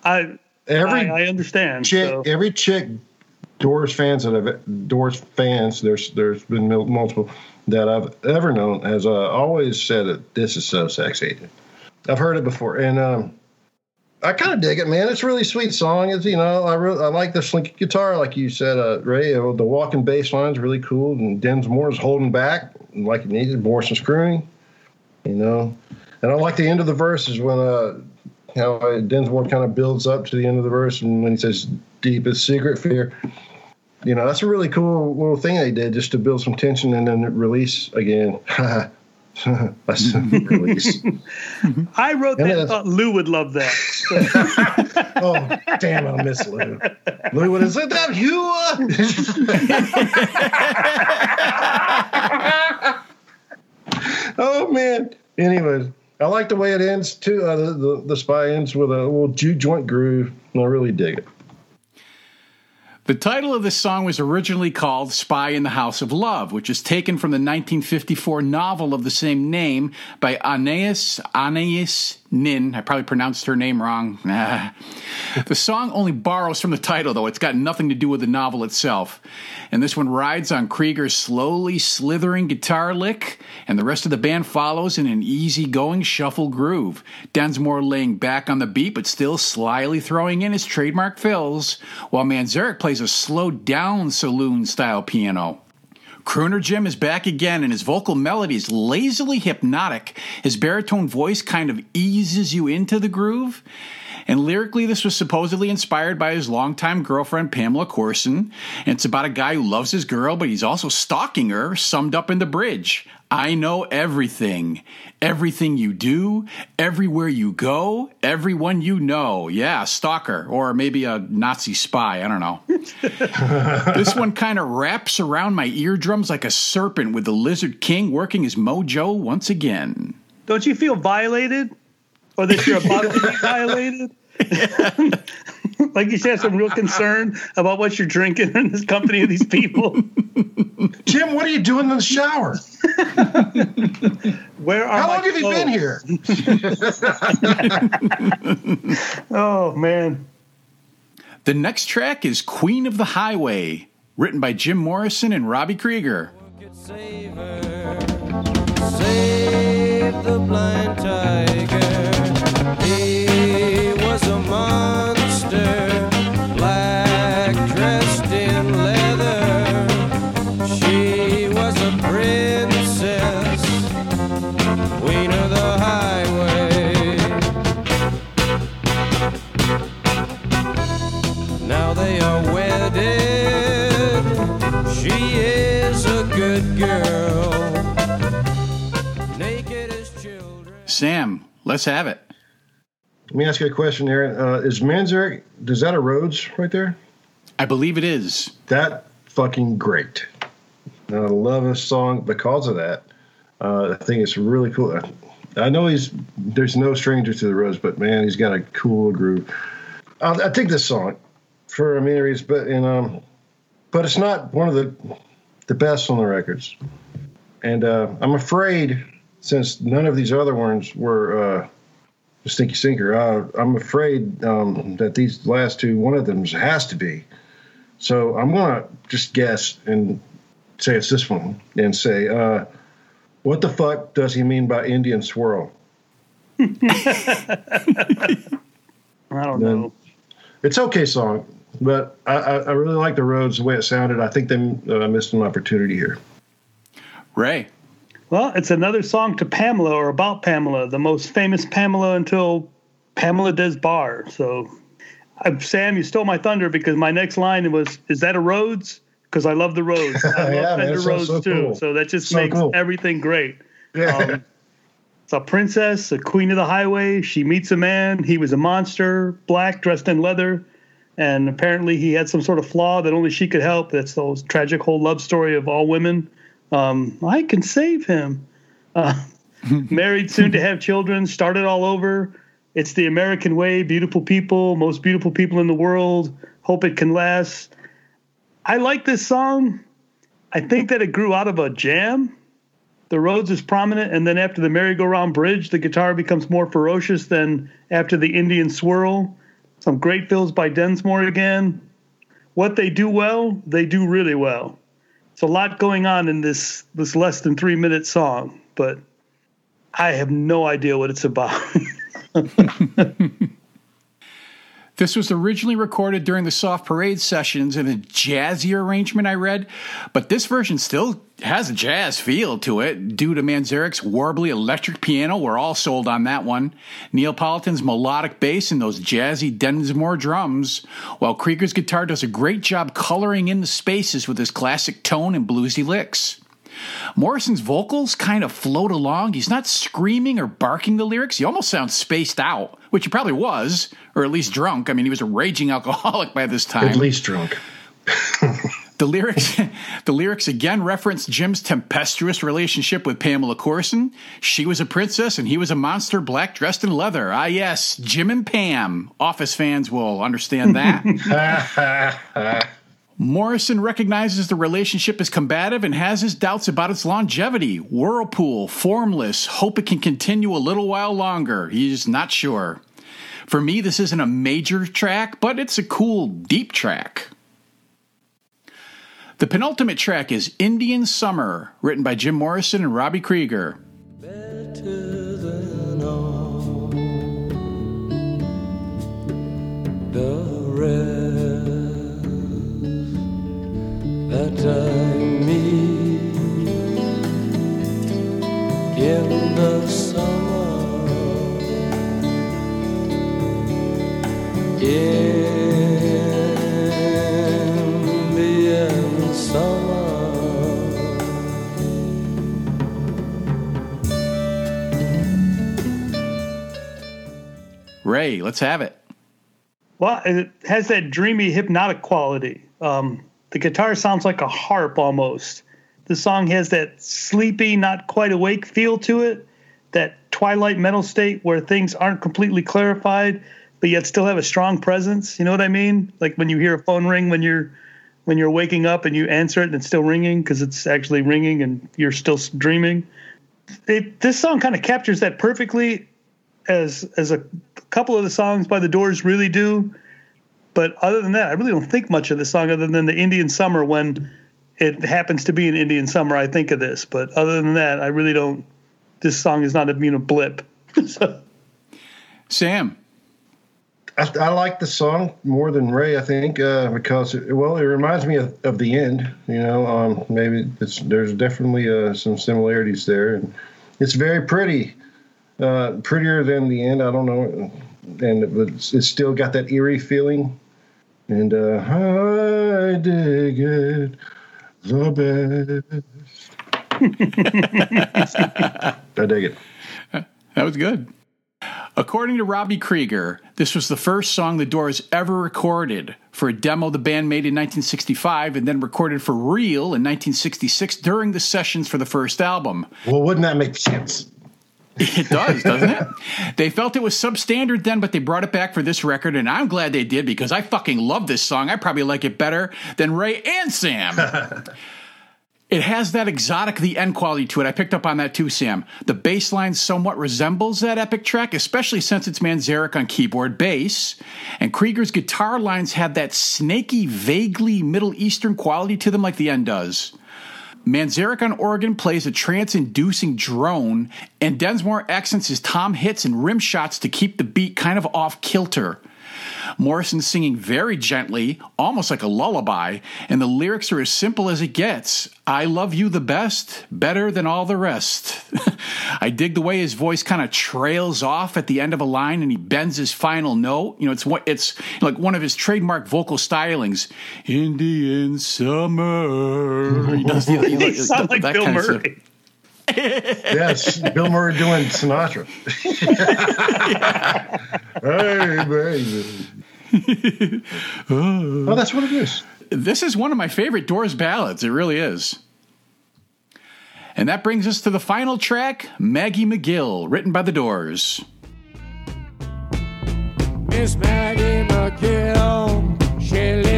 I Every I, I understand. chick, so- every chick, Doors fans that have Doors fans. There's there's been multiple that I've ever known has uh, always said that this is so sexy. I've heard it before, and um, I kind of dig it, man. It's a really sweet song. It's you know I really I like the slinky guitar, like you said, uh, Ray. Uh, the walking bass line's really cool, and Densmore's holding back like he needed. Morrison's crooning, you know, and I like the end of the verses when uh how uh, Densmore kind of builds up to the end of the verse, and when he says "deepest secret fear," you know, that's a really cool little thing they did just to build some tension and then release again. that's release. I wrote And that. it- Thought Lou would love that. oh, damn, I miss Lou. Lou, what is it? That you? oh man. Anyways, I like the way it ends too. Uh, the, the the spy ends with a little juke joint groove. and I really dig it. The title of this song was originally called Spy in the House of Love, which is taken from the 1954 novel of the same name by Anais Anais Nin. I probably pronounced her name wrong. Ah. The song only borrows from the title, though. It's got nothing to do with the novel itself. And this one rides on Krieger's slowly slithering guitar lick, and the rest of the band follows in an easy-going shuffle groove. Densmore laying back on the beat, but still slyly throwing in his trademark fills, while Manzarek plays a slowed down saloon style piano. Crooner Jim is back again, and his vocal melody is lazily hypnotic. His baritone voice kind of eases you into the groove. And lyrically, this was supposedly inspired by his longtime girlfriend, Pamela Courson. And it's about a guy who loves his girl, but he's also stalking her, summed up in the bridge. I know everything. Everything you do, everywhere you go, everyone you know. Yeah, stalker, or maybe a Nazi spy. I don't know. this one kind of wraps around my eardrums like a serpent with the Lizard King working his mojo once again. Don't you feel violated? Or that you're about to be violated? like you should have some real concern about what you're drinking in this company of these people. Jim, what are you doing in the shower? Where are How my long have you been here? Oh man. The next track is Queen of the Highway, written by Jim Morrison and Robbie Krieger. could save her. Save the blind tiger. Sam, let's have it. Let me ask you a question, Aaron. Uh, is Manzarek, is that a Rhodes right there? I believe it is. That fucking great. And I love this song because of that. Uh, I think it's really cool. I know he's there's no stranger to the Rhodes, but man, he's got a cool groove. I, I think this song for many reasons, but and um, but it's not one of the the best on the records. And uh, I'm afraid, since none of these other ones were uh, Stinky Sinker, uh, I'm afraid um, that these last two, one of them has to be. So I'm gonna just guess and say it's this one, and say, uh, what the fuck does he mean by Indian swirl? I don't Then- know. It's okay song, but I, I, I really like the Rhodes the way it sounded. I think they uh, missed an opportunity here. Ray. Well, it's another song to Pamela or about Pamela, the most famous Pamela until Pamela Des Barres. So, Sam, you stole my thunder because my next line was, "Is that a Rhodes?" Because I love the Rhodes. I love Yeah, man, Fender sounds Rhodes so too. cool. So that just So makes cool. everything great. Yeah. Um, it's a princess, a queen of the highway. She meets a man. He was a monster, black, dressed in leather. And apparently he had some sort of flaw that only she could help. That's the tragic whole love story of all women. Um, I can save him. Uh, married, soon to have children, started all over. It's the American way. Beautiful people, most beautiful people in the world. Hope it can last. I like this song. I think that it grew out of a jam the Rhodes is prominent, and then after the merry-go-round bridge, the guitar becomes more ferocious than after the Indian swirl. Some great fills by Densmore again. What they do well, they do really well. It's a lot going on in this this less than three minute song, but I have no idea what it's about. This was originally recorded during the Soft Parade sessions in a jazzier arrangement, I read, but this version still has a jazz feel to it due to Manzarek's warbly electric piano. We're all sold on that one. Neapolitan's melodic bass and those jazzy Densmore drums, while Krieger's guitar does a great job coloring in the spaces with his classic tone and bluesy licks. Morrison's vocals kind of float along. He's not screaming or barking the lyrics. He almost sounds spaced out, which he probably was, or at least drunk. I mean, he was a raging alcoholic by this time. At least drunk. The lyrics, the lyrics again reference Jim's tempestuous relationship with Pamela Courson. She was a princess and he was a monster, black dressed in leather. Ah, yes, Jim and Pam. Office fans will understand that. Morrison recognizes the relationship as combative and has his doubts about its longevity. Whirlpool, formless, hope it can continue a little while longer. He's not sure. For me, this isn't a major track, but it's a cool, deep track. The penultimate track is Indian Summer, written by Jim Morrison and Robbie Krieger. that I meet in the summer in the summer. Ray, let's have it. Well, it has that dreamy, hypnotic quality. Um, the guitar sounds like a harp almost. The song has that sleepy, not quite awake feel to it, that twilight mental state where things aren't completely clarified, but yet still have a strong presence. You know what I mean? Like when you hear a phone ring when you're when you're waking up and you answer it and it's still ringing because it's actually ringing and you're still dreaming. It, this song kind of captures that perfectly, as as a couple of the songs by the Doors really do. But other than that, I really don't think much of the song other than the Indian Summer when it happens to be an Indian Summer. I think of this, but other than that, I really don't. This song is not a you know blip. so, Sam, I, I like the song more than Ray, I think, uh, because it, well, it reminds me of, of the end. You know, um, maybe it's there's definitely uh, some similarities there, and it's very pretty, uh, prettier than the end. I don't know, and it, it's, it's still got that eerie feeling, and uh, I dig it the best. I dig it. that was good. According to Robbie Krieger, this was the first song the Doors ever recorded for a demo the band made in 1965 and then recorded for real in 1966 during the sessions for the first album. Well, wouldn't that make sense? It does, doesn't it? They felt it was substandard then, but they brought it back for this record, and I'm glad they did because I fucking love this song. I probably like it better than Ray and Sam. it has that exotic the end quality to it. I picked up on that too, Sam. The bass line somewhat resembles that epic track, especially since it's Manzarek on keyboard bass. And Krieger's guitar lines have that snaky, vaguely Middle Eastern quality to them like the end does. Manzarek on organ plays a trance inducing drone, and Densmore accents his tom hits and rim shots to keep the beat kind of off kilter. Morrison singing very gently, almost like a lullaby, and the lyrics are as simple as it gets. I love you the best, better than all the rest. I dig the way his voice kind of trails off at the end of a line and he bends his final note. You know, it's what it's like one of his trademark vocal stylings. Indian summer. He does the, he, you sound like Bill. Murray. Yes, Bill Murray doing Sinatra. hey, baby. oh, that's what it is. This is one of my favorite Doors ballads. It really is. And that brings us to the final track, Maggie McGill, written by the Doors. Miss Maggie McGill, she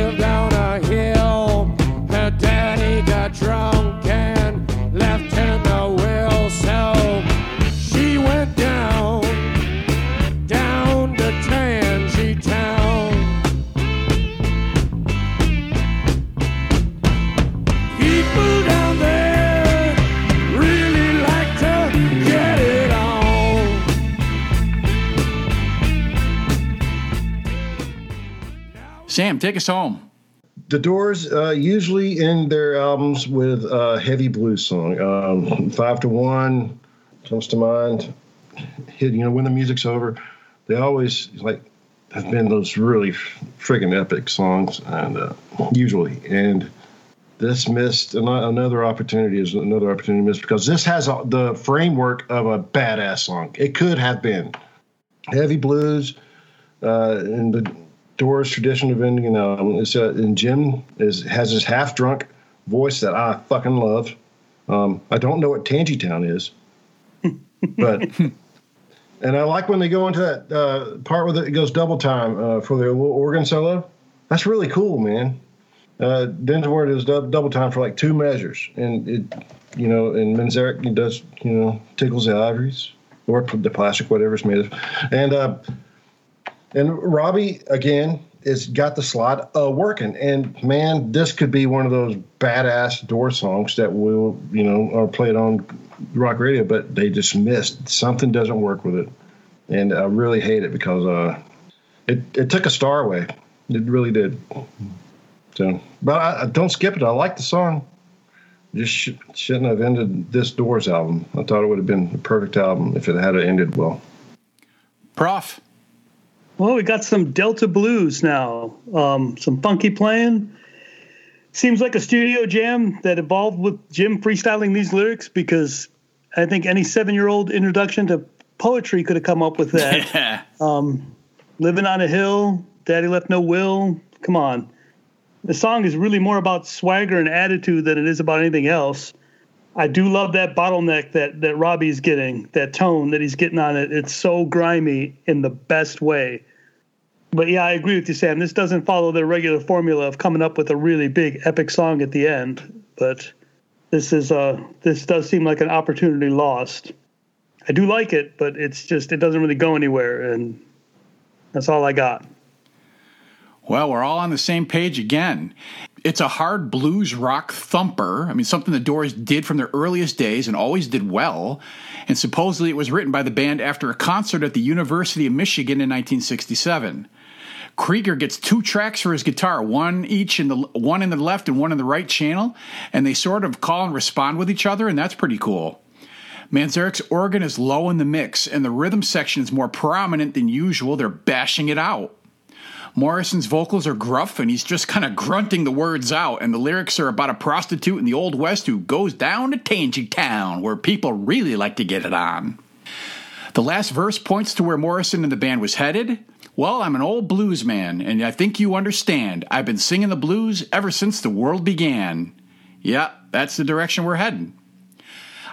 take us home. The Doors uh, usually end their albums with a heavy blues song. Um, Five to One comes to mind. Hit, you know, when the music's over, they always like have been those really friggin' epic songs, and uh, usually and. This missed another opportunity is another opportunity missed because this has a, the framework of a badass song. It could have been heavy blues, uh, in the Doors tradition of ending. It's, uh, and Jim is has this half drunk voice that I fucking love. Um, I don't know what Tangie Town is, but and I like when they go into that uh, part where it goes double time uh, for their little organ solo. That's really cool, man. Uh, Densmore does dou- double time for like two measures, and it, you know, and Manzarek does, you know, tickles the ivories or the plastic, whatever it's made of, and uh, and Robbie again has got the slot uh, working, and man, this could be one of those badass door songs that will, you know, are played on rock radio, but they just missed something doesn't work with it, and I really hate it because uh, it it took a star away, it really did. So, but I, I don't skip it. I like the song. Just sh- shouldn't have ended this Doors album. I thought it would have been the perfect album if it had ended well. Prof. Well, we got some Delta blues now, um, some funky playing. Seems like a studio jam that evolved with Jim freestyling these lyrics because I think any seven year old introduction to poetry could have come up with that. um, Living on a Hill, Daddy Left No Will. Come on. The song is really more about swagger and attitude than it is about anything else. I do love that bottleneck that that Robbie's getting, that tone that he's getting on it. It's so grimy in the best way. But yeah, I agree with you, Sam. This doesn't follow their regular formula of coming up with a really big epic song at the end. But this is uh this does seem like an opportunity lost. I do like it, but it's just it doesn't really go anywhere, and that's all I got. Well, we're all on the same page again. It's a hard blues rock thumper. I mean, something the Doors did from their earliest days and always did well. And supposedly it was written by the band after a concert at the University of Michigan in 1967. Krieger gets two tracks for his guitar, one each in the one in the left and one in the right channel, and they sort of call and respond with each other, and that's pretty cool. Manzarek's organ is low in the mix, and the rhythm section is more prominent than usual. They're bashing it out. Morrison's vocals are gruff, and he's just kind of grunting the words out, and the lyrics are about a prostitute in the Old West who goes down to Tangie Town, where people really like to get it on. The last verse points to where Morrison and the band was headed. Well, I'm an old blues man, and I think you understand. I've been singing the blues ever since the world began. Yeah, that's the direction we're heading.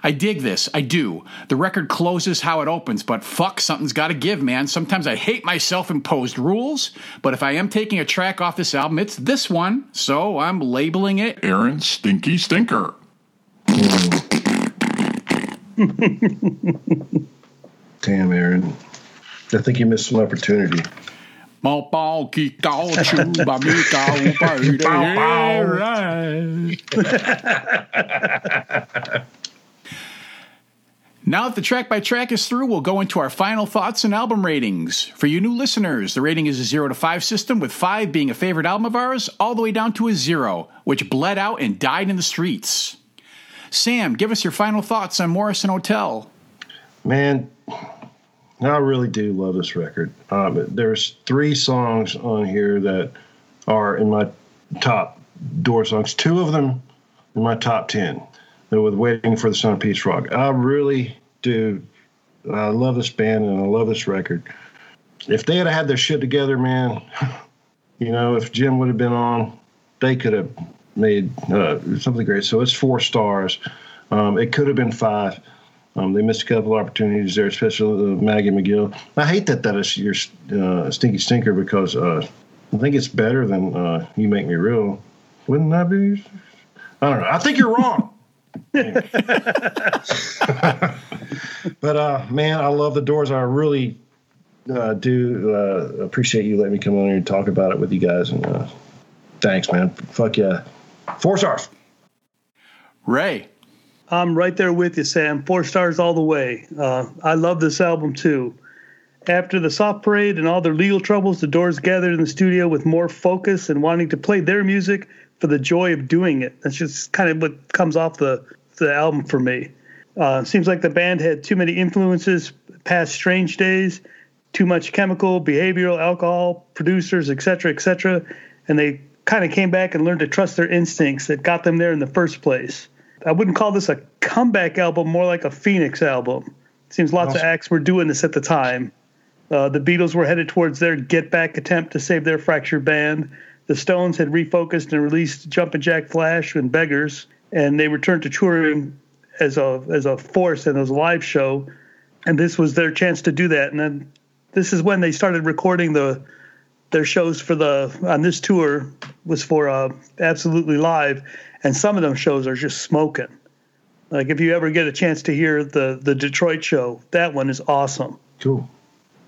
I dig this. I do. The record closes how it opens, but fuck, something's got to give, man. Sometimes I hate my self imposed rules, but if I am taking a track off this album, it's this one, so I'm labeling it Aaron Stinky Stinker. Damn, Aaron. I think you missed some opportunity. Mau bao ki cao chu ba mi cao Now that the track by track is through, we'll go into our final thoughts and album ratings. For you new listeners, the rating is a 0 to 5 system, with 5 being a favorite album of ours, all the way down to a 0, which bled out and died in the streets. Sam, give us your final thoughts on Morrison Hotel. Man, I really do love this record. Um, there's three songs on here that are in my top door songs, two of them in my top 10 with "Waiting for the Sun of Peace Frog." I really do. I love this band and I love this record. If they had had their shit together, man, you know, if Jim would have been on, they could have made uh, something great. So it's four stars. Um, it could have been five. Um, they missed a couple opportunities there, especially uh, Maggie McGill. I hate that that is your uh, stinky stinker because uh, I think it's better than uh, You Make Me Real. Wouldn't that be? I don't know. I think you're wrong. but uh, man, I love the Doors. I really uh, do uh, appreciate you letting me come on here and talk about it with you guys. And uh, thanks, man. Fuck yeah. Four stars. Ray. I'm right there with you, Sam. Four stars all the way. Uh, I love this album too. After the soft parade and all their legal troubles, the Doors gathered in the studio with more focus and wanting to play their music for the joy of doing it. That's just kind of what comes off the the album for me. Uh, seems like the band had too many influences past Strange Days, too much chemical, behavioral, alcohol, producers, etc., etc., and they kind of came back and learned to trust their instincts that got them there in the first place. I wouldn't call this a comeback album, more like a Phoenix album. Seems lots of acts were doing this at the time. Uh, the Beatles were headed towards their get back attempt to save their fractured band. The Stones had refocused and released Jumpin' Jack Flash and Beggars, and they returned to touring as a as a force and as a live show. And this was their chance to do that. And then this is when they started recording the their shows for the on this tour was for uh, absolutely live, and some of them shows are just smoking. Like if you ever get a chance to hear the the Detroit show, that one is awesome. Cool.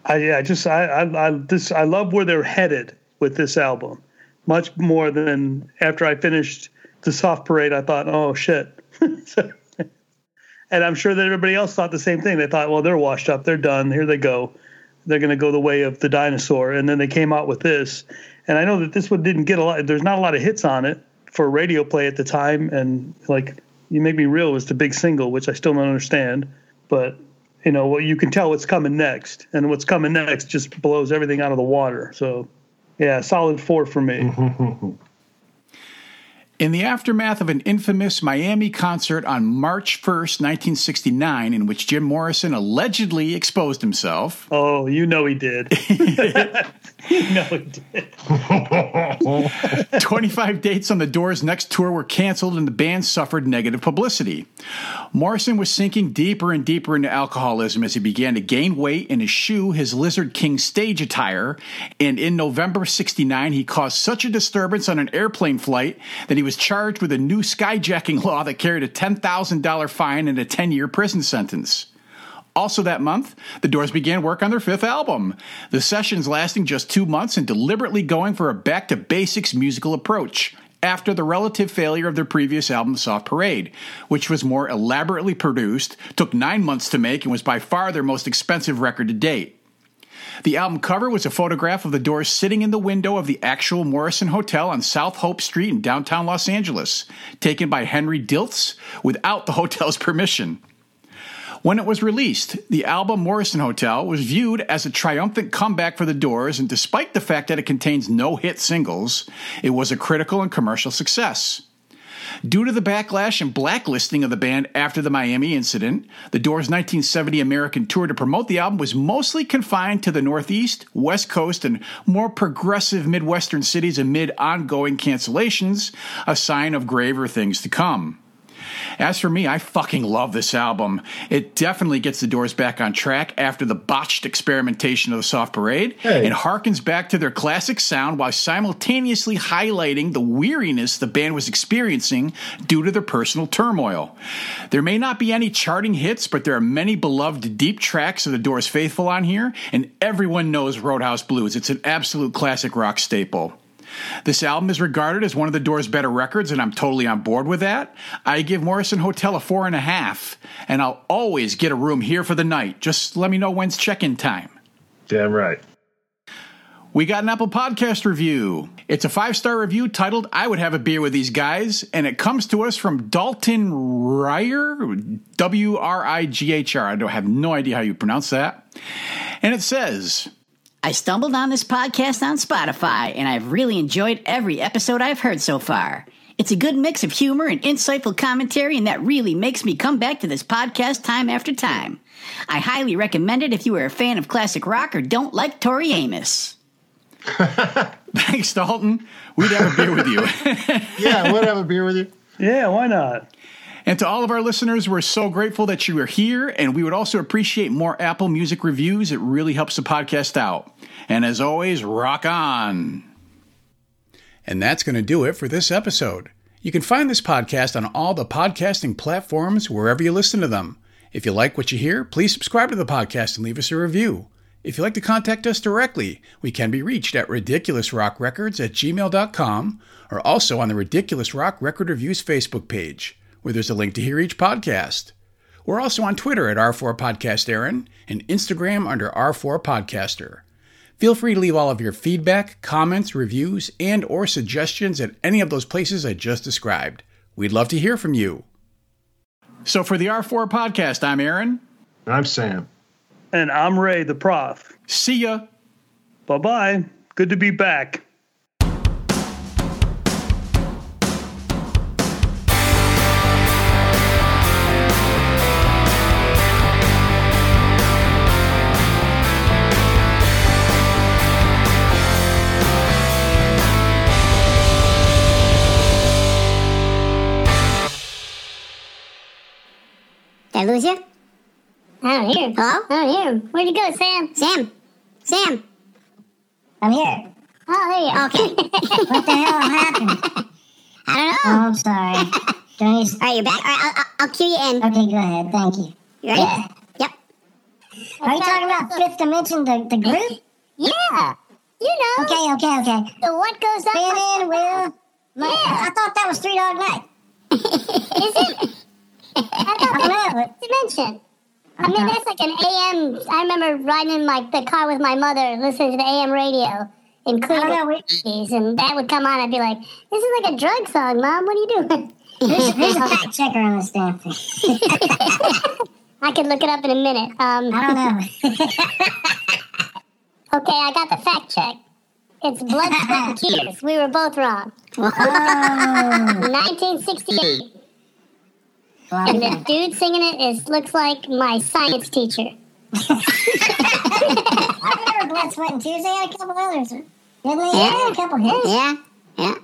I, I just I, I I this I love where they're headed with this album, much more than after I finished the Soft Parade. I thought, oh shit, and I'm sure that everybody else thought the same thing. They thought, well, they're washed up, they're done, here they go, they're going to go the way of the dinosaur, and then they came out with this. And I know that this one didn't get a lot. There's not a lot of hits on it for radio play at the time, and like "You Make Me Real" was the big single, which I still don't understand, but you know, well, you can tell what's coming next, and what's coming next just blows everything out of the water. So, yeah, solid four for me. In the aftermath of an infamous Miami concert on March 1st, 1969, in which Jim Morrison allegedly exposed himself, Oh, you know he did. you know he did. 25 dates on the Doors' next tour were canceled and the band suffered negative publicity. Morrison was sinking deeper and deeper into alcoholism as he began to gain weight and eschew his Lizard King stage attire. And in November 69, he caused such a disturbance on an airplane flight that he was charged with a new skyjacking law that carried a $10,000 fine and a 10 year prison sentence. Also, that month, the Doors began work on their fifth album. The sessions lasting just two months and deliberately going for a back to basics musical approach after the relative failure of their previous album, Soft Parade, which was more elaborately produced, took nine months to make, and was by far their most expensive record to date. The album cover was a photograph of the Doors sitting in the window of the actual Morrison Hotel on South Hope Street in downtown Los Angeles, taken by Henry Diltz without the hotel's permission. When it was released, the album Morrison Hotel was viewed as a triumphant comeback for the Doors, and despite the fact that it contains no hit singles, it was a critical and commercial success. Due to the backlash and blacklisting of the band after the Miami incident, the Doors' 1970 American tour to promote the album was mostly confined to the Northeast, West Coast, and more progressive Midwestern cities amid ongoing cancellations, a sign of graver things to come. As for me, I fucking love this album. It definitely gets the Doors back on track after the botched experimentation of the Soft Parade Hey. and harkens back to their classic sound while simultaneously highlighting the weariness the band was experiencing due to their personal turmoil. There may not be any charting hits, but there are many beloved deep tracks of the Doors faithful on here, and everyone knows Roadhouse Blues. It's an absolute classic rock staple. This album is regarded as one of the Doors' better records, and I'm totally on board with that. I give Morrison Hotel a four and a half, and I'll always get a room here for the night. Just let me know when's check-in time. Damn right. We got an Apple Podcast review. It's a five star review titled I Would Have a Beer with These Guys, and it comes to us from Dalton Ryer, W R I G H R. I don't have no idea how you pronounce that. And it says, I stumbled on this podcast on Spotify, and I've really enjoyed every episode I've heard so far. It's a good mix of humor and insightful commentary, and that really makes me come back to this podcast time after time. I highly recommend it if you are a fan of classic rock or don't like Tori Amos. Thanks, Dalton. We'd have a beer with you. Yeah, we'd have a beer with you. Yeah, why not? And to all of our listeners, we're so grateful that you are here, and we would also appreciate more Apple Music reviews. It really helps the podcast out. And as always, rock on. And that's going to do it for this episode. You can find this podcast on all the podcasting platforms wherever you listen to them. If you like what you hear, please subscribe to the podcast and leave us a review. If you'd like to contact us directly, we can be reached at ridiculousrockrecords at gmail.com or also on the Ridiculous Rock Record Reviews Facebook page, where there's a link to hear each podcast. We're also on Twitter at R4 Podcast Aaron and Instagram under R4 Podcaster. Feel free to leave all of your feedback, comments, reviews, and or suggestions at any of those places I just described. We'd love to hear from you. So for the R4 podcast, I'm Aaron. I'm Sam. And I'm Ray, the prof. See ya. Bye bye. Good to be back. Did I lose you? I don't hear. Hello? I don't hear. Where'd you go, Sam? Sam? Sam? I'm here. Oh, there you are. Okay. What the hell happened? I don't know. Oh, I'm sorry. Do I need to- All right, you're back. All right, I'll, I'll, I'll cue you in. Okay, go ahead. Thank you. You ready? Yeah. Yep. Are you talking about Fifth Dimension, the, the group? Yeah. You know. Okay, okay, okay. The what goes up? Spinning Wheel. Yeah. I thought that was Three Dog Night. Is it? I thought don't know. dimension. I mean, that's like an AM. I remember riding in my the car with my mother, listening to the AM radio in I don't know. Cleveland, and that would come on. I'd be like, "This is like a drug song, Mom. What are you doing?" There's, a fact checker on this damn thing? I could look it up in a minute. Um, I don't know. okay, I got the fact check. It's Blood, Sweat, and Tears. We were both wrong. oh, 1968. Well, And the dude singing it is looks like my science teacher. I remember Blood, Sweat, and Tears. They had a couple others. Didn't they? They had a couple hits. Yeah, yeah.